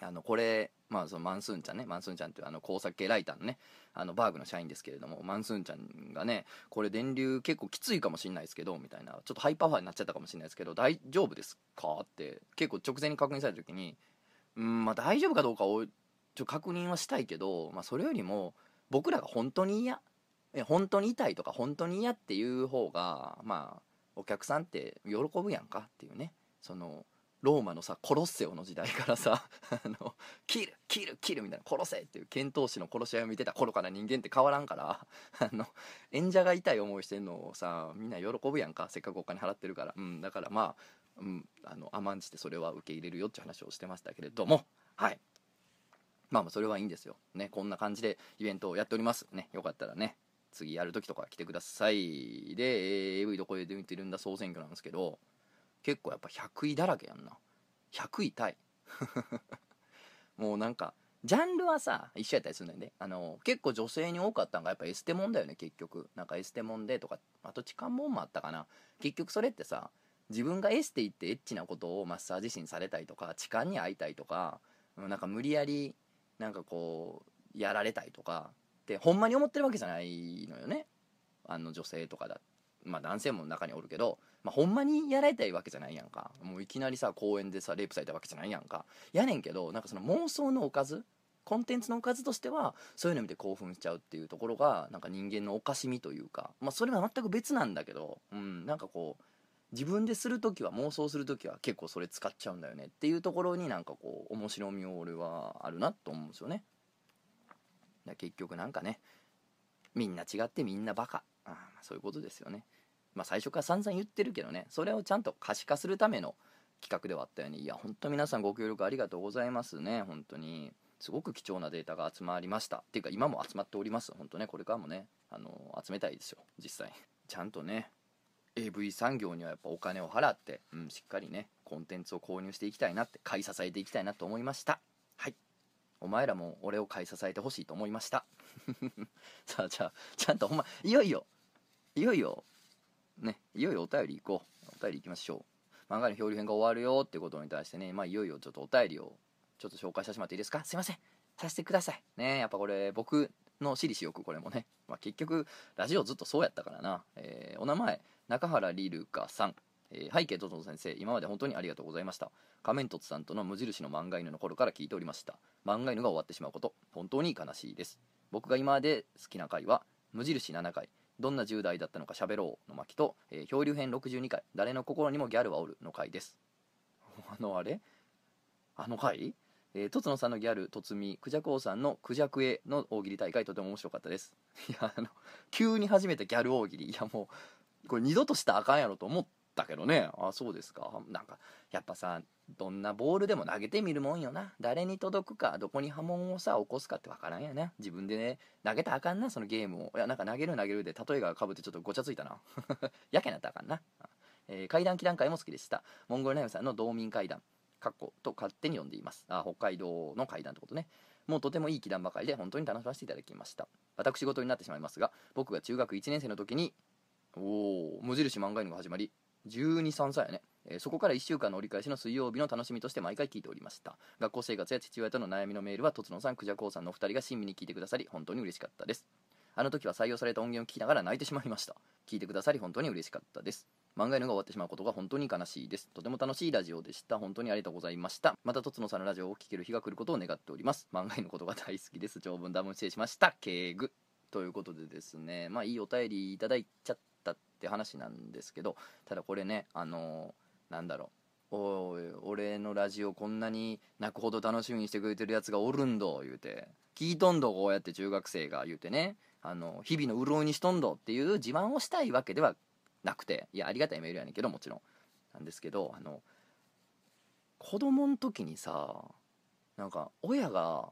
あのこれ、まあ、そのマンスーンちゃんねマンスーンちゃんっていうあの工作系ライターのねあのバーグの社員ですけれどもマンスーンちゃんがねこれ電流結構きついかもしれないですけどみたいなちょっとハイパワーになっちゃったかもしれないですけど大丈夫ですか？って結構直前に確認された時にうんまあ大丈夫かどうかをちょ確認はしたいけど、まあ、それよりも僕らが本当に嫌本当に痛いとか本当に嫌っていう方がまあお客さんって喜ぶやんかっていうねそのローマのさコロッセオの時代からさ あのキルキルキルみたいな殺せっていう剣闘士の殺し合いを見てた頃から人間って変わらんから あの演者が痛い思いしてんのをさみんな喜ぶやんか。せっかくお金払ってるから、うん、だからまあ,、うん、あの甘んじてそれは受け入れるよって話をしてましたけれども。はい。まあまあそれはいいんですよ。ねこんな感じでイベントをやっております。ねよかったらね次やる時とか来てください。で AV どこで見てるんだ総選挙なんですけど。結構やっぱ100位だらけやんな。100位タイ もうなんかジャンルはさ一緒やったりするんだよね。あの結構女性に多かったのがやっぱエステモンだよね結局。なんかエステモンでとかあと痴漢モンもあったかな。結局それってさ自分がエステ行ってエッチなことをマッサージ師にされたりとか痴漢に会いたいとかなんか無理やりなんかこうやられたいとかってほんまに思ってるわけじゃないのよね。あの女性とかだって。まあ男性も中におるけど、まあ、ほんまにやられたいわけじゃないやんか。もういきなりさ公園でさレイプされたわけじゃないやんか。やねんけどなんかその妄想のおかずコンテンツのおかずとしてはそういうの見て興奮しちゃうっていうところがなんか人間のおかしみというかまあそれは全く別なんだけどうんなんかこう自分でする時は妄想する時は結構それ使っちゃうんだよねっていうところになんかこう面白みを俺はあるなと思うんですよね。だ結局なんかねみんな違ってみんなバカ。あそういうことですよね。まあ最初から散々言ってるけどね。それをちゃんと可視化するための企画ではあったようね。いや本当皆さんご協力ありがとうございますね。本当に。すごく貴重なデータが集まりました。っていうか今も集まっております。本当ね。これからもね。あの集めたいですよ。実際。ちゃんとね。AV 産業にはやっぱお金を払って、うん、しっかりねコンテンツを購入していきたいなって買い支えていきたいなと思いました。はい。お前らも俺を買い支えてほしいと思いました。さあじゃあちゃんとほんまいよいよ。いよいよ。ねいよいよお便り行こう。お便り行きましょう。漫画の漂流編が終わるよってことに対してねまあいよいよちょっとお便りをちょっと紹介させてもらっていいですか？すいません。させてください。ねやっぱこれ僕の私利私欲これもね、まあ、結局ラジオずっとそうやったからな、えーお名前中原リルカさん、えー背景トト先生今まで本当にありがとうございました。仮面凸さんとの無印の漫画犬の頃から聞いておりました。漫画犬が終わってしまうこと本当に悲しいです。僕が今まで好きな回は無印7回。どんな10代だったのか喋ろうの巻と、えー漂流編62回誰の心にもギャルはおるの回ですあのあれ？あの回？えー、とつのさんのギャル、とつみ、クジャク王さんのクジャクエの大喜利大会とても面白かったです。いや、あの、急に始めたギャル大喜利。いや、もう、これ二度としたらあかんやろと思ったけどね。あ、そうですか。なんか、やっぱさ、どんなボールでも投げてみるもんよな。誰に届くか、どこに波紋をさ、起こすかってわからんやな。自分でね、投げたらあかんな、そのゲームを。いや、なんか投げる投げるで、例えがかぶってちょっとごちゃついたな。やけなったらあかんな。えー、階段祈談会も好きでした。モンゴルナイムさんの道民会談。かっこと勝手に呼んでいますあ北海道の階段ってことねもうとてもいい祈談ばかりで本当に楽しませていただきました私事になってしまいますが僕が中学1年生の時におお無印漫画犬が始まり123歳やね、えーそこから1週間の折り返しの水曜日の楽しみとして毎回聞いておりました。学校生活や父親との悩みのメールはとつのさんくじゃこうさんのお二人が親身に聞いてくださり本当に嬉しかったです。あの時は採用された音源を聞きながら泣いてしまいました。聞いてくださり本当に嬉しかったです。漫画犬が終わってしまうことが本当に悲しいです。とても楽しいラジオでした。本当にありがとうございました。またとつのさんのラジオを聴ける日が来ることを願っております。漫画犬のことが大好きです。長文ダム失礼しました。敬具ということでですね。まあいいお便りいただいちゃったって話なんですけどただこれねあのーなんだろう。おい俺のラジオこんなに泣くほど楽しみにしてくれてるやつがおるんど言うて。聞いとんどこうやって中学生が言うてね。あの日々の潤いにしとんどっていう自慢をしたいわけではなくて。いやありがたいメールやねんけどもちろん。なんですけどあの子供の時にさなんか親が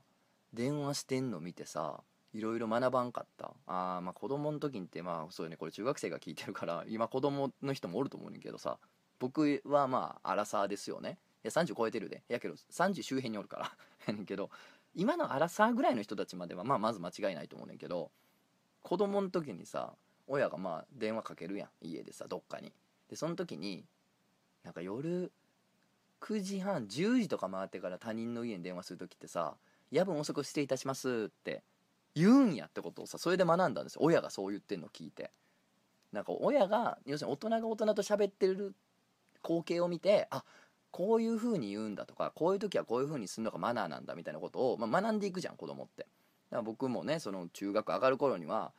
電話してんの見てさいろいろ学ばんかった。あーまあ子供の時ってまあそうよね。これ中学生が聞いてるから今子供の人もおると思うねんけどさ。僕はまあアラサーですよね。いや30超えてるで。やけど30周辺におるから。やねんけど今のアラサーぐらいの人たちまではまあまず間違いないと思うねんけど子供の時にさ親がまあ電話かけるやん。家でさどっかに。でその時になんか夜9時半10時とか回ってから他人の家に電話する時ってさ「夜分遅く失礼いたします」って言うんやってことをさそれで学んだんですよ。親がそう言ってんの聞いて。なんか親が要するに大人が大人と喋ってる光景を見てあこういう風に言うんだとかこういう時はこういう風にするのがマナーなんだみたいなことを、まあ、学んでいくじゃん子供って。だから僕もねその中学上がる頃には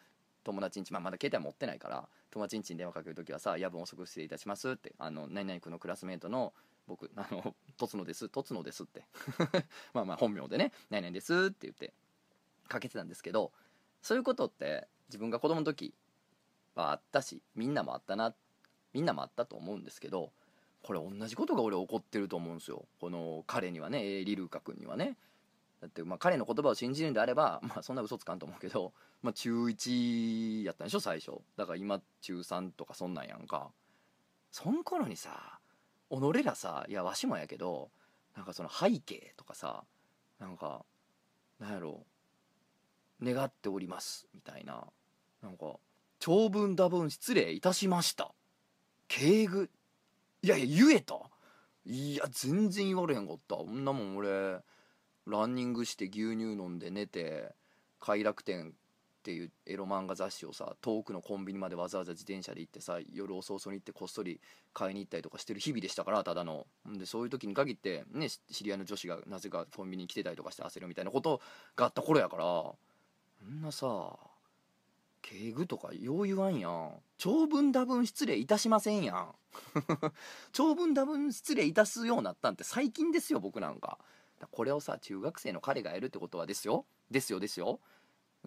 友達んち、まあ、まだ携帯持ってないから友達んちに電話かける時はさ「夜分遅く失礼いたします」って「あの何々君のクラスメートの僕あのとつのですとつのです」って。まあまあ本名でね「何々です」って言って。かけてたんですけどそういうことって自分が子供の時はあったしみんなもあったなみんなもあったと思うんですけどこれ同じことが俺起こってると思うんですよ。この彼にはねえーリルカ君にはね。だってまあ彼の言葉を信じるんであればまあそんな嘘つかんと思うけど、まあ、中1やったんでしょ最初。だから今中3とかそんなんやんか。そん頃にさ己らさいやわしもやけどなんかその背景とかさなんかなんやろう。願っておりますみたいな。なんか長文多文失礼いたしました。敬具いやいや言えた。いや全然言われへんかった。こんなもん俺ランニングして牛乳飲んで寝て快楽天っていうエロ漫画雑誌をさ遠くのコンビニまでわざわざ自転車で行ってさ夜遅々に行ってこっそり買いに行ったりとかしてる日々でしたからただの。でそういう時に限ってね知り合いの女子がなぜかコンビニに来てたりとかして焦るみたいなことがあった頃やからんなさ敬具とかよう言わんやん。長文多文失礼いたしませんやん。長文多文失礼いたすようになったんって最近ですよ僕なんか。これをさ中学生の彼がやるってことはですよ。ですよですよ。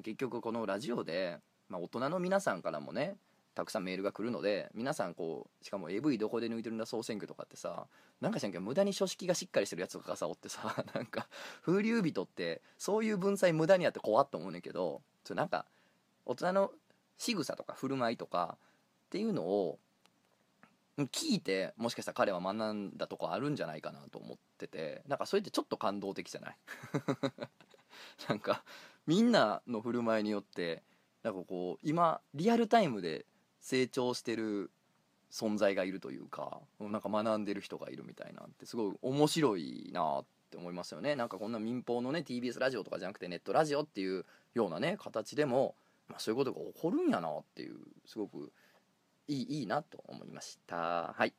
結局このラジオで、まあ、大人の皆さんからもねたくさんメールが来るので皆さんこうしかも AV どこで抜いてるんだ総選挙とかってさなんかしらんけど無駄に書式がしっかりしてるやつとかさおってさ なんか風流人ってそういう文才無駄にやって怖っと思うねんけどそなんか大人の仕草とか振る舞いとかっていうのを聞いてもしかしたら彼は学んだとこあるんじゃないかなと思っててなんかそれってちょっと感動的じゃない？なんかみんなの振る舞いによってなんかこう今リアルタイムで成長してる存在がいるというかなんか学んでる人がいるみたいなんてすごい面白いなって思いますよね。なんかこんな民放のね TBS ラジオとかじゃなくてネットラジオっていうようなね形でも、まあ、そういうことが起こるんやなっていうすごくいいいいなと思いました。はい。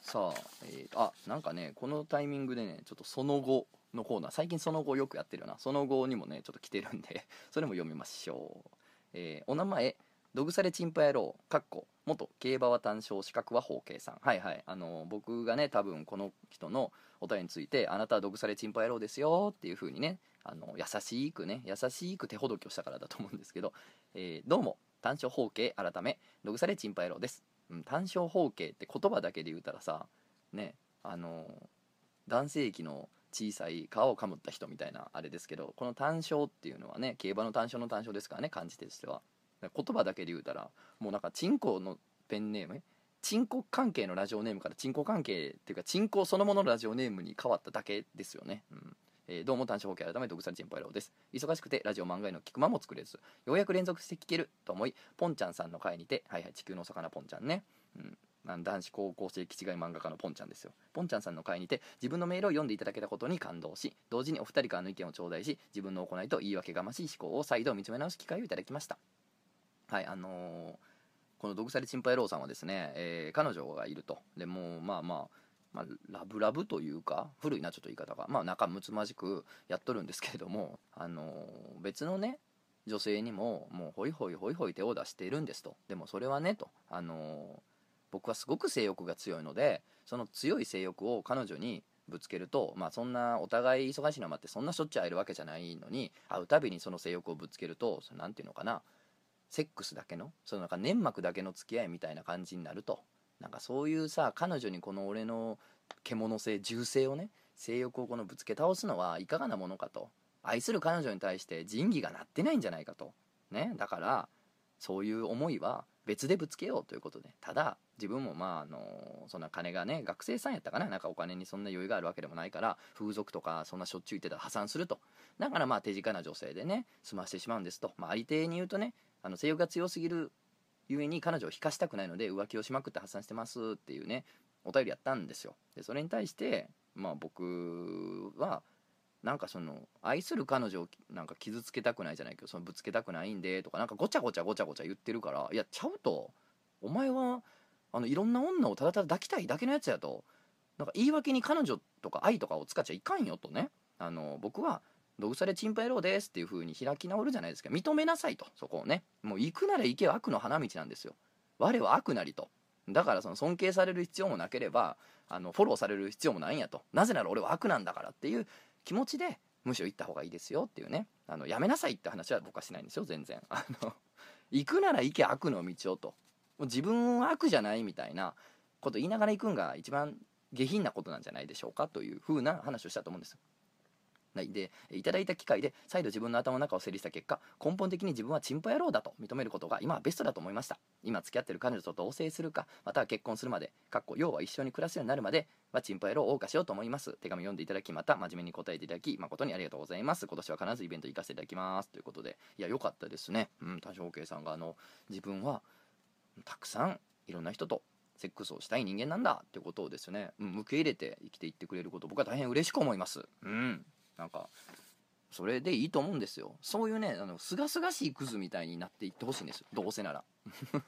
さあ、えー、あなんかねこのタイミングでねちょっとその後のコーナー最近その後よくやってるよな。その後にもねちょっと来てるんでそれも読みましょう、えーお名前ドグサレチンパ野郎かっこ元競馬は単勝資格は法慶さん。はいはい。あの僕がね多分この人のお便りについて「あなたはドグサレチンパ野郎ですよ」っていう風にねあの優しくね優しく手ほどきをしたからだと思うんですけど、えーどうも単勝法慶改めドグサレチンパ野郎です、うん、単勝法慶って言葉だけで言うたらさねあの男性器の小さい皮をかむった人みたいなあれですけどこの単勝っていうのはね競馬の単勝の単勝ですからね漢字としては。言葉だけで言うたらもうなんかチンコのペンネームチンコ関係のラジオネームからチンコ関係っていうかチンコそのもののラジオネームに変わっただけですよね、うん。えーどうも単勝保険改めドグサリチンパイローです。忙しくてラジオ漫画への聞く間も作れずようやく連続して聞けると思いポンちゃんさんの会にてはいはい地球の魚ポンちゃんね。うん。男子高校生気違い漫画家のポンちゃんですよ。ポンちゃんさんの会にて自分のメールを読んでいただけたことに感動し同時にお二人からの意見を頂戴し自分の行いと言い訳がましい思考を再度見つめ直す機会をいただきました。はいあのーこのドグサリチンパイローさんはですね、えー彼女がいると。でもうまあまあまあ、ラブラブというか古いなちょっと言い方がまあ仲睦まじくやっとるんですけれども、あのー別のね女性にももうホイホイホイホイ手を出しているんですと。でもそれはねと、あの僕はすごく性欲が強いのでその強い性欲を彼女にぶつけると、まあ、そんなお互い忙しいのもあってそんなしょっちゅう会えるわけじゃないのに会うたびにその性欲をぶつけるとそのなんていうのかな。セックスだけのそのなんか粘膜だけの付き合いみたいな感じになると。なんかそういうさ彼女にこの俺の獣性銃声をね性欲をこのぶつけ倒すのはいかがなものかと。愛する彼女に対して仁義がなってないんじゃないかと。ねだからそういう思いは別でぶつけようということで。ただ自分もまああのそんな金がね学生さんやったかな。なんかお金にそんな余裕があるわけでもないから風俗とかそんなしょっちゅう言ってたら破産すると。だからまあ手近な女性でね済ましてしまうんですと、まあ、ありていに言うとねあの性欲が強すぎるゆえに彼女を引かしたくないので浮気をしまくって破産してますっていうねお便りやったんですよ。でそれに対してまあ僕はなんかその愛する彼女をなんか傷つけたくないじゃないけどそのぶつけたくないんでとかなんかごちゃごちゃごちゃごちゃ言ってるからいやちゃうと。お前はあのいろんな女をただただ抱きたいだけのやつやと。なんか言い訳に彼女とか愛とかを使っちゃいかんよとね。あの僕はドグサレチンパ野郎ですっていう風に開き直るじゃないですか。認めなさいと。そこをね。もう行くなら行けよ悪の花道なんですよ。我は悪なりと。だからその尊敬される必要もなければあのフォローされる必要もないんやと。なぜなら俺は悪なんだからっていう気持ちでむしろ行った方がいいですよっていうね。あのやめなさいって話は僕はしないんですよ。全然。あの行くなら行け悪の道をと。もう自分は悪じゃないみたいなこと言いながら行くんが一番下品なことなんじゃないでしょうかというふうな話をしたと思うんですはい、でいただいた機会で再度自分の頭の中を整理した結果根本的に自分はチンポ野郎だと認めることが今はベストだと思いました。今付き合ってる彼女と同棲するかまたは結婚するまでかっこ要は一緒に暮らすようになるまではチンポ野郎を謳歌しようと思います。手紙読んでいただきまた真面目に答えていただき誠にありがとうございます。今年は必ずイベント行かせていただきます。ということでいや良かったですね。うん多少計さんがあの自分はたくさんいろんな人とセックスをしたい人間なんだってことをですね、うん、受け入れて生きていってくれること僕は大変嬉しく思います。うん。なんかそれでいいと思うんですよ。そういうねあのすがすがしいクズみたいになっていってほしいんですどうせなら。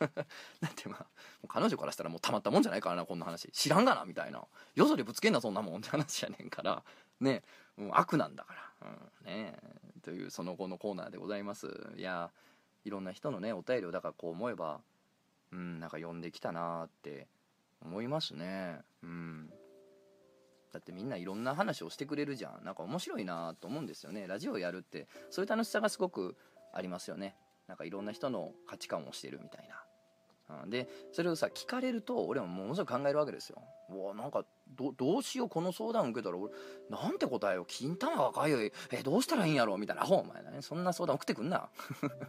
だってまあ彼女からしたらもうたまったもんじゃないからなこんな話。知らんがなみたいな。よそでぶつけんなそんなもんって話やねんから。ね。もう悪なんだから、うん、ね。というその後のコーナーでございます。いやいろんな人のねお便りをだからこう思えばうんなんか読んできたなーって思いますね。うん。だってみんないろんな話をしてくれるじゃん。なんか面白いなと思うんですよね。ラジオやるってそういう楽しさがすごくありますよね。なんかいろんな人の価値観をしてるみたいな、うん、でそれをさ聞かれると俺もものすごい考えるわけですよ。うわなんかどうしようこの相談受けたら俺なんて答えよ金玉がかゆい。えどうしたらいいんやろみたいな。アホお前ねそんな相談送ってくんな。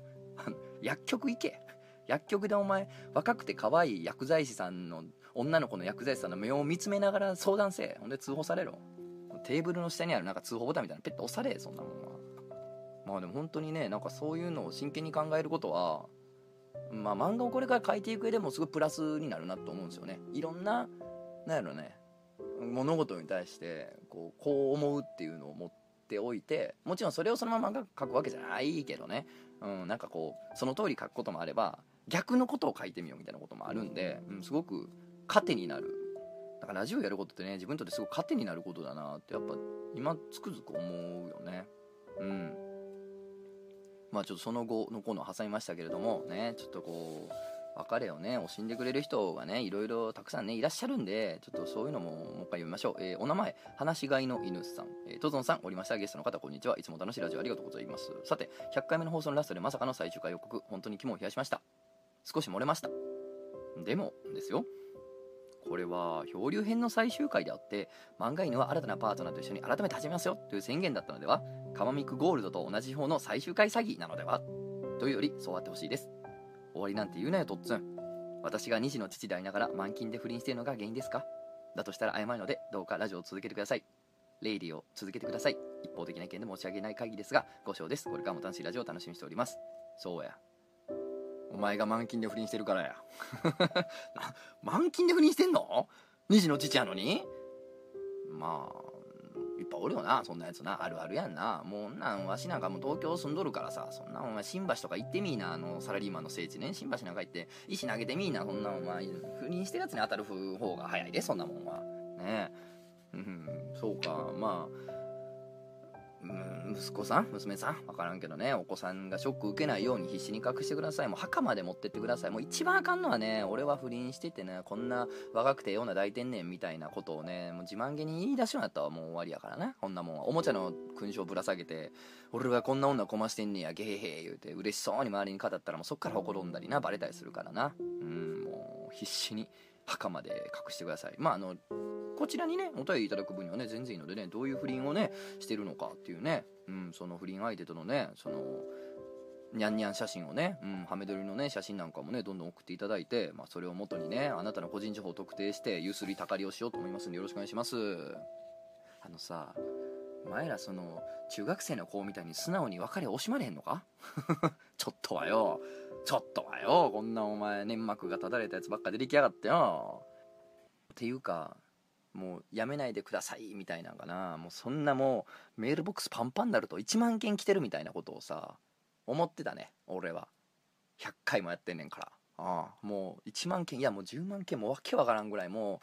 薬局行け。薬局でお前若くて可愛い薬剤師さんの女の子の薬剤師さんの目を見つめながら相談せえ。ほんで通報されろテーブルの下にあるなんか通報ボタンみたいなペット押されそんなもんは。まあでも本当にねなんかそういうのを真剣に考えることはまあ漫画をこれから書いていく上でもすごいプラスになるなと思うんですよね。いろんななんやろね物事に対してこうこう思うっていうのを持っておいてもちろんそれをそのまま書くわけじゃないけどね、うん、なんかこうその通り書くこともあれば逆のことを書いてみようみたいなこともあるんで、うん、すごく糧になる。だからラジオやることってね自分にとってすごい糧になることだなってやっぱ今つくづく思うよね。うん。まあちょっとその後のコーナー挟みましたけれどもねちょっとこう別れをね惜しんでくれる人がねいろいろたくさんねいらっしゃるんでちょっとそういうのももう一回読みましょう、えーお名前話し飼いの犬さん、えー、トゾンさんおりましたゲストの方こんにちはいつも楽しいラジオありがとうございますさて100回目の放送のラストでまさかの最終回予告本当に肝を冷やしました少し漏れましたでもですよこれは漂流編の最終回であって漫画犬は新たなパートナーと一緒に改めて始めますよという宣言だったのではカマミクゴールドと同じ方の最終回詐欺なのではというよりそうあってほしいです。終わりなんて言うなよとっつん。私が2児の父でありながら満勤で不倫しているのが原因ですか？だとしたら謝るのでどうかラジオを続けてください。レイディを続けてください。一方的な意見で申し訳ない限りですがご賞です。これからも楽しいラジオを楽しみにしております。そうや。お前が満勤で不倫してるからや。満勤で不倫してんの？2児の父やのに？まあいっぱいおるよなそんなやつな。あるあるやんな。もうなんわしなんかもう東京住んどるからさ。そんなお前新橋とか行ってみいな。あのサラリーマンの聖地ね。新橋なんか行って石投げてみいな。そんなお前不倫してるやつに当たる方が早いでそんなもんは。ねえ。うんそうか。まあ息子さん娘さん分からんけどねお子さんがショック受けないように必死に隠してください。もう墓まで持ってってください。もう一番あかんのはね俺は不倫しててねこんな若くてような大天然みたいなことをねもう自慢げに言い出しようなったらもう終わりやからなこんなもんは。おもちゃの勲章ぶら下げて俺はこんな女こましてんねやゲヘヘ言うて嬉しそうに周りに語ったらもうそっからほころんだりなバレたりするからな。うんもう必死に墓まで隠してください。まああのこちらにねお便りいただく分にはね全然いいのでねどういう不倫をねしてるのかっていうね、うん、その不倫相手とのねそのにゃんにゃん写真をね、うん、ハメ撮りのね写真なんかもねどんどん送っていただいて、まあ、それを元にねあなたの個人情報を特定してゆすりたかりをしようと思いますんでよろしくお願いします。あのさ前らその中学生の子みたいに素直に別れ惜しまれへんのか？ちょっとはよ。ちょっとはよ。こんなお前粘膜がただれたやつばっか出てきやがってよ。っていうかもうやめないでくださいみたいなんかな。もうそんなもうメールボックスパンパンになると1万件来てるみたいなことをさ思ってたね俺は。100回もやってんねんから。ああもう1万件いやもう10万件もわけわからんぐらいも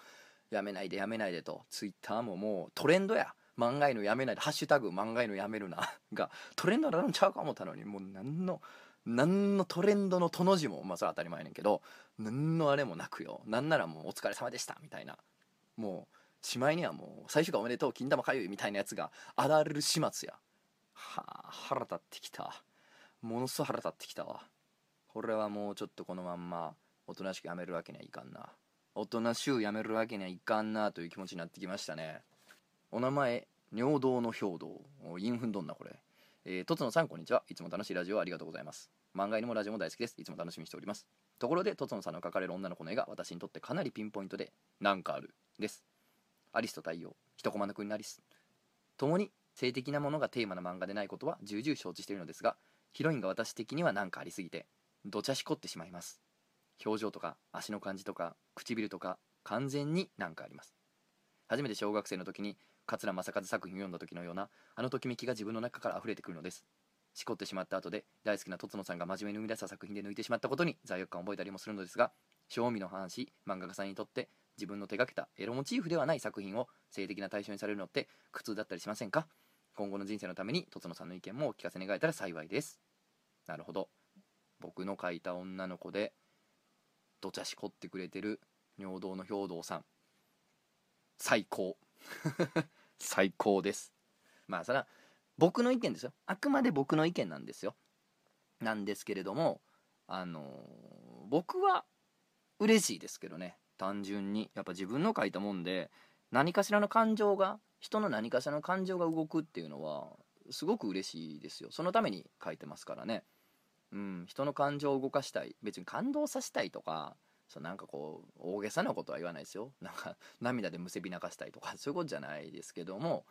うやめないでやめないでと。ツイッターももうトレンドや。漫画犬やめないで「ハッシュタグ漫画犬やめるな」がトレンドになるんちゃうか思ったのにもう何の何のトレンドのとの字もまあそれは当たり前ねんけど何のあれもなくよ。なんならもう「お疲れ様でした」みたいな。もうしまいにはもう最終回おめでとう金玉かゆいみたいなやつがあられる始末や。はあ腹立ってきた。ものすごい腹立ってきたわ。これはもうちょっとこのまんまおとなしくやめるわけにはいかんな。おとなしゅうやめるわけにはいかんなという気持ちになってきましたね。お名前尿道の兵道。インフンどんなこれ。えー、とつのさんこんにちは。いつも楽しいラジオありがとうございます。漫画にもラジオも大好きです。いつも楽しみにしております。ところでとつのさんの描かれる女の子の絵が私にとってかなりピンポイントでなんかあるです。アリスと太陽一コマの国のアリス。共に性的なものがテーマの漫画でないことは重々承知しているのですがヒロインが私的には何かありすぎてどちゃしこってしまいます。表情とか足の感じとか唇とか完全に何かあります。初めて小学生の時に桂正和作品を読んだ時のようなあのときめきが自分の中から溢れてくるのです。しこってしまった後で大好きなとつのさんが真面目に生み出した作品で抜いてしまったことに罪悪感を覚えたりもするのですが正味の話漫画家さんにとって自分の手がけたエロモチーフではない作品を性的な対象にされるのって苦痛だったりしませんか？今後の人生のためにとつのさんの意見もお聞かせ願えたら幸いです。なるほど。僕の描いた女の子でどちゃしこってくれてる尿道の兵道さん。最高。最高です。まあそれは僕の意見ですよ。あくまで僕の意見なんですよ。なんですけれどもあの僕は嬉しいですけどね。単純に。やっぱ自分の書いたもんで何かしらの感情が人の何かしらの感情が動くっていうのはすごく嬉しいですよ。そのために書いてますからね。うん。人の感情を動かしたい。別に感動させたいとかそうなんかこう大げさなことは言わないですよ。なんか涙でむせび泣かしたいとか そういうことじゃないですけども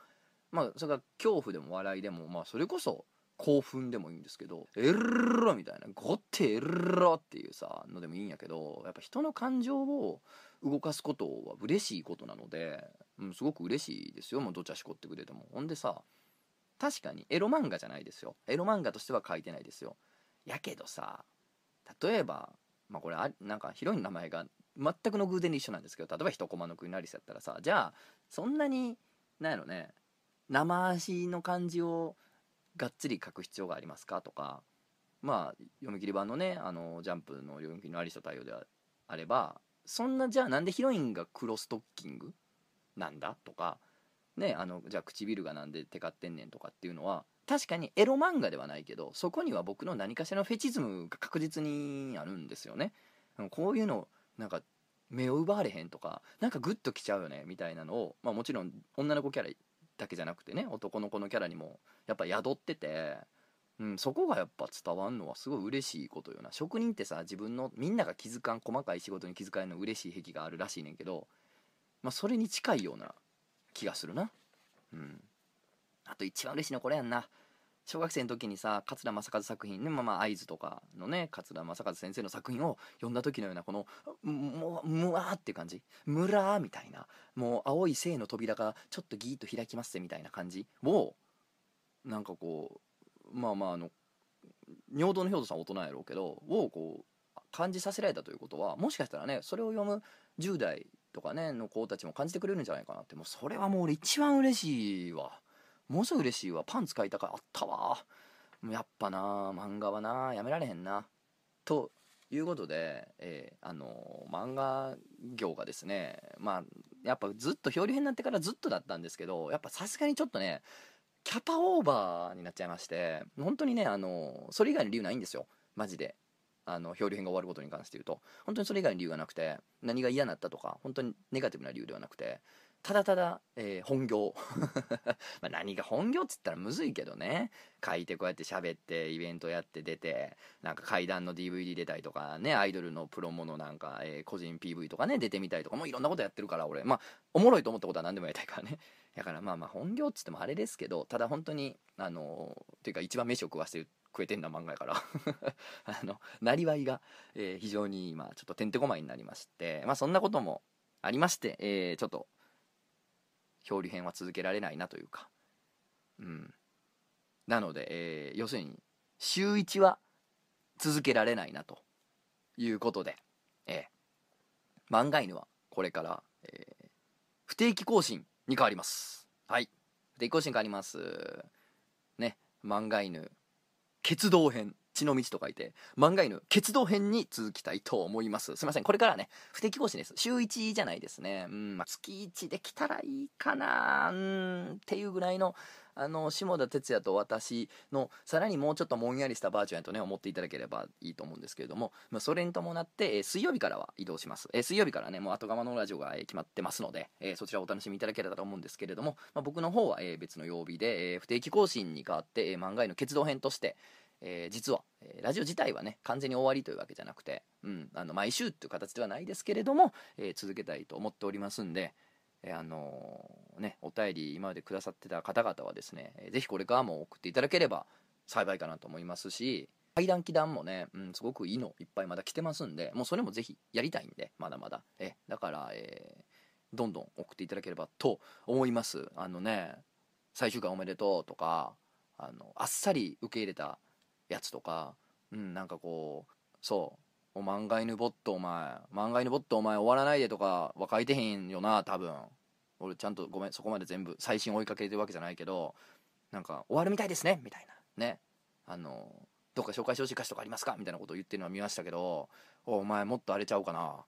まあそれが恐怖でも笑いでもまあそれこそ興奮でもいいんですけど「エルロ」みたいな「ゴッテエルロ」っていうさのでもいいんやけどやっぱ人の感情を動かすことは嬉しいことなので、うん、すごく嬉しいですよ。もうどちゃしこってくれても。ほんでさ確かにエロ漫画じゃないですよ。エロ漫画としては書いてないですよ。やけどさ例えばまあこれあなんかヒロインの名前が全くの偶然で一緒なんですけど例えば一コマのクイナリスやったらさじゃあそんなになんやろね生足の感じをがっつり書く必要がありますかとかまあ読み切り版のねあのジャンプの読み切りのアリス対応であればそんなじゃあなんでヒロインが黒ストッキングなんだとかねあのじゃあ唇がなんでテカってんねんとかっていうのは確かにエロ漫画ではないけどそこには僕の何かしらのフェチズムが確実にあるんですよね。こういうのなんか目を奪われへんとかなんかグッときちゃうよねみたいなのを、まあ、もちろん女の子キャラだけじゃなくてね男の子のキャラにもやっぱ宿ってて、うん、そこがやっぱ伝わんのはすごい嬉しいことよな。職人ってさ自分のみんなが気づかん細かい仕事に気づかんの嬉しい癖があるらしいねんけど、まあ、それに近いような気がするな。うん。あと一番嬉しいのこれやんな。小学生の時にさ桂正和作品。ねまあまあ合図とかのね桂正和先生の作品を読んだ時のようなこのもうむわーって感じ。むらーみたいな。もう青い性の扉がちょっとギーッと開きますぜみたいな感じをなんかこうまあまああの尿道の兵頭さん大人やろうけどをこう感じさせられたということはもしかしたらねそれを読む10代とかねの子たちも感じてくれるんじゃないかなって。もうそれはもう俺一番嬉しいわ。ものすごい嬉しいわ。パンツ買いたかあったわ。もうやっぱな漫画はなやめられへんな。ということで、えーあの漫画業がですねまあやっぱずっと漂流編になってからずっとだったんですけどやっぱさすがにちょっとねキャパオーバーになっちゃいまして本当にねあのそれ以外の理由ないんですよ。マジで。あの漂流編が終わることに関して言うと。本当にそれ以外の理由がなくて何が嫌になったとか本当にネガティブな理由ではなくてただただ、えー本業。まあ何が本業っつったらむずいけどね。書いてこうやって喋ってイベントやって出てなんか階段の DVD 出たりとかねアイドルのプロモのなんか、えー個人 PV とかね出てみたりとかもういろんなことやってるから俺。まあおもろいと思ったことは何でもやりたいからね。だからまあまあ本業っつってもあれですけどただ本当にあのーっていうか一番飯を食わせて食えてんな漫画やから。あのなりわいが、えー非常に今ちょっとてんてこまいになりましてまあそんなこともありまして、えーちょっと漂流編は続けられないなというか。うん。なので、えー要するに週1は続けられないなということで、えー漫画犬はこれから、えー不定期更新に変わります。はい。不定期更新変わります。ね。漫画犬決動編。血の道と書いて漫画犬決動編に続きたいと思います。すいませんこれからね不定期更新です。週1じゃないですね。うん、まあ、月1できたらいいかな。うんっていうぐらいのあの下田哲也と私のさらにもうちょっともんやりしたバージョンやとね思っていただければいいと思うんですけれども、まあ、それに伴って、えー水曜日からは移動します、えー水曜日からねもう後釜のラジオが、えー決まってますので、えーそちらをお楽しみいただければと思うんですけれども、まあ、僕の方は、えー別の曜日で、えー不定期更新に変わって、えー漫画への決動編としてえー実は、えーラジオ自体はね完全に終わりというわけじゃなくて、うん、あの毎週っていう形ではないですけれども、えー続けたいと思っておりますんで、えあのね、お便り今までくださってた方々はですね、えーぜひこれからも送っていただければ幸いかなと思いますし階段気談もね、うん、すごくいいのいっぱいまだ来てますんでもうそれもぜひやりたいんでまだまだ、えだから、えどんどん送っていただければと思います。あのね最終回おめでとうとかあのあっさり受け入れたやつとか、うん、なんかこうそう「お漫画犬ボットお前漫画犬ボットお前終わらないで」とかは書いてへんよな多分。俺ちゃんとごめんそこまで全部最新追いかけてるわけじゃないけどなんか「終わるみたいですね」みたいな。ね。あのどっか紹介してほしい歌詞とかありますか？みたいなことを言ってるのは見ましたけどお前もっとあれちゃうかな。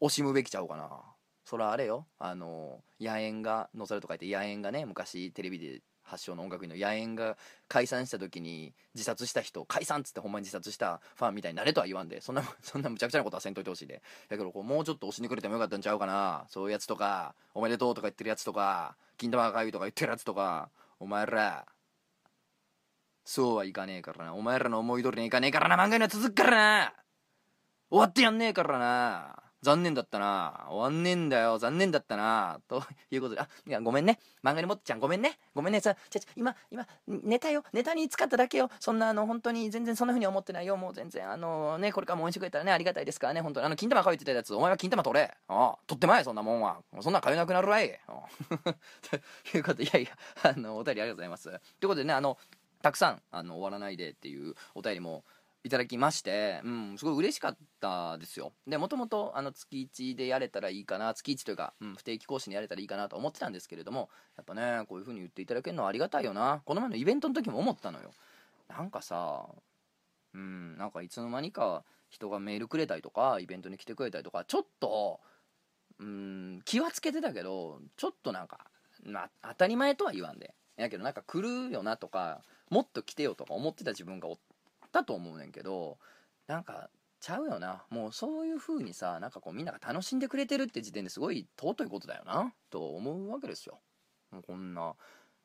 惜しむべきちゃうかな。そらあれよ。あの野猿が載せると書いて野猿がね昔テレビで発祥の音楽院の野猿が解散した時に自殺した人解散っつってほんまに自殺したファンみたいになれとは言わんでそんな そんなむちゃくちゃなことはせんといてほしいで。だけどこうもうちょっと押しにくれてもよかったんちゃうかな。そういうやつとかおめでとうとか言ってるやつとか金玉がかゆいとか言ってるやつとかお前らそうはいかねえからな。お前らの思い通りにいかねえからな。漫画には続くからな。終わってやんねえからな。残念だったな。終わんねえんだよ。残念だったな。ということで。あいやごめんね。漫画にもっちゃん。ごめんね。ごめんね。さちゃちゃ今今ネタよ。ネタに使っただけよ。そんなあの本当に全然そんなふうに思ってないよ。もう全然あのねこれからも応援してくれたらねありがたいですからね。本当に。あの金玉かゆいってたやつ。お前は金玉取れ。ああ取ってまえそんなもんは。そんなかゆなくなるわい。ああ ということで。いやいやあのお便りありがとうございます。ということでねあのたくさんあの終わらないでっていうお便りもいただきまして、うん、すごい嬉しかったですよ。でもともとあの月1でやれたらいいかな月1というか、うん、不定期講師にやれたらいいかなと思ってたんですけれどもやっぱねこういう風に言っていただけるのはありがたいよな。この前のイベントの時も思ったのよ。なんかさうんなんかいつの間にか人がメールくれたりとかイベントに来てくれたりとかちょっとうん気はつけてたけどちょっとなんか、まあ、当たり前とは言わんで。やけどなんか来るよなとかもっと来てよとか思ってた自分がおったと思うねんけどなんかちゃうよな。もうそういう風にさなんかこうみんなが楽しんでくれてるって時点ですごい尊いことだよな。と思うわけですよ。もうこんな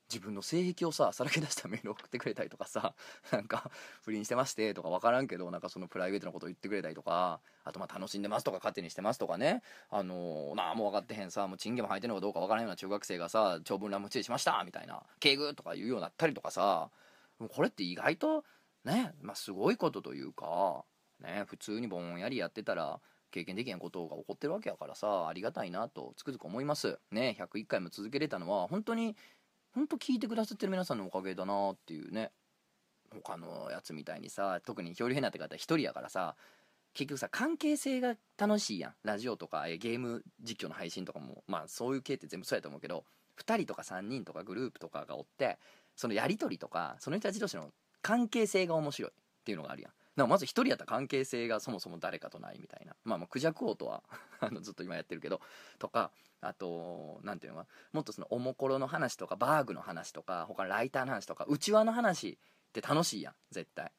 自分の性癖をささらけ出したメール送ってくれたりとかさ なんか不倫してましてとか分からんけどなんかそのプライベートなことを言ってくれたりとかあとまあ楽しんでますとか勝手にしてますとかね。あのー、なあもう分かってへんさもうチンゲも履いてるのかどうか分からんような中学生がさ長文乱無知しましたみたいな敬具とか言うようになったりとかさもうこれって意外とねまあすごいことというかね普通にぼんやりやってたら経験できへんことが起こってるわけやからさありがたいなとつくづく思います。ね101回も続けれたのは本当に本当聞いてくださってる皆さんのおかげだなっていうね他のやつみたいにさ特に表裏変なって方一人やからさ結局さ関係性が楽しいやん。ラジオとかえゲーム実況の配信とかもまあそういう系って全部そうやと思うけど2人とか3人とかグループとかがおってそのやり取りとかその人たち同士の関係性が面白いっていうのがあるやん。だかまず一人やったら関係性がそもそも誰かとないみたいな。まあまあクジャク王とは あのずっと今やってるけど。とかあとなんていうのかもっとそのおもころの話とかバーグの話とか他のライターの話とか内輪の話って楽しいやん絶対。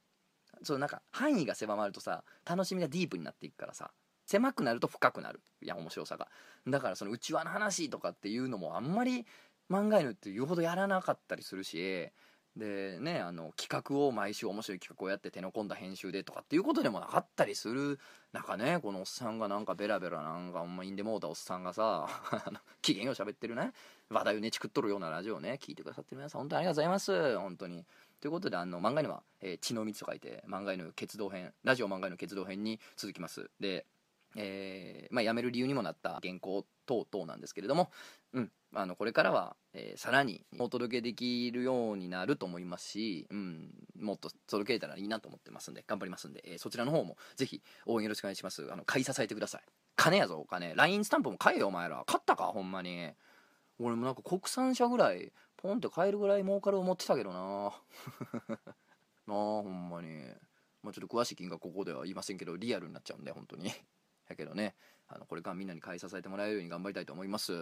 そうなんか範囲が狭まるとさ楽しみがディープになっていくからさ。狭くなると深くなるいや面白さが。だからその内輪の話とかっていうのもあんまり漫画犬って言うほどやらなかったりするしでねあの企画を毎週面白い企画をやって手の込んだ編集でとかっていうことでもなかったりする中ねこのおっさんがなんかベラベラなんかほんまインデモータおっさんがさ 機嫌よう喋ってるね話題をねちくっとるようなラジオをね聞いてくださってる皆さん本当にありがとうございます。本当に。ということであの漫画には、えー血の蜜と書いて漫画の決動編ラジオ漫画の決動編に続きます。でえーまあ、辞める理由にもなった原稿等々なんですけれども、うん、あのこれからは、えーさらにお届けできるようになると思いますし、うん、もっと届けれたらいいなと思ってますんで頑張りますんで、えーそちらの方もぜひ応援よろしくお願いします。あの買い支えてください。金やぞお金。LINE スタンプも買えよお前ら。買ったか？ほんまに。俺もなんか国産車ぐらいポンって買えるぐらい儲かる思ってたけどな。なあほんまに。まあ、ちょっと詳しい金額ここでは言いませんけどリアルになっちゃうんで本当に。やけどね。あのこれからみんなに買い支えてもらえるように頑張りたいと思います。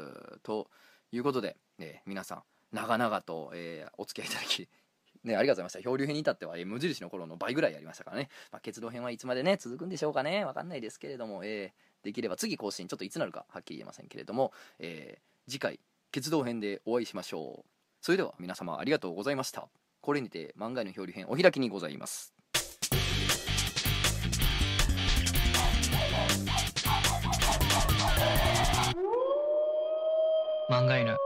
ということで、え皆さん長々と、えお付き合いいただき ね、ありがとうございました。漂流編に至っては、えー無印の頃の倍ぐらいやりましたからね、まあ、決動編はいつまでね続くんでしょうかね。わかんないですけれども、えーできれば次更新ちょっといつなるかはっきり言えませんけれども、えー次回決動編でお会いしましょう。それでは皆様ありがとうございました。これにて漫画への漂流編お開きにございます。漫画犬。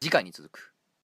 次回に続く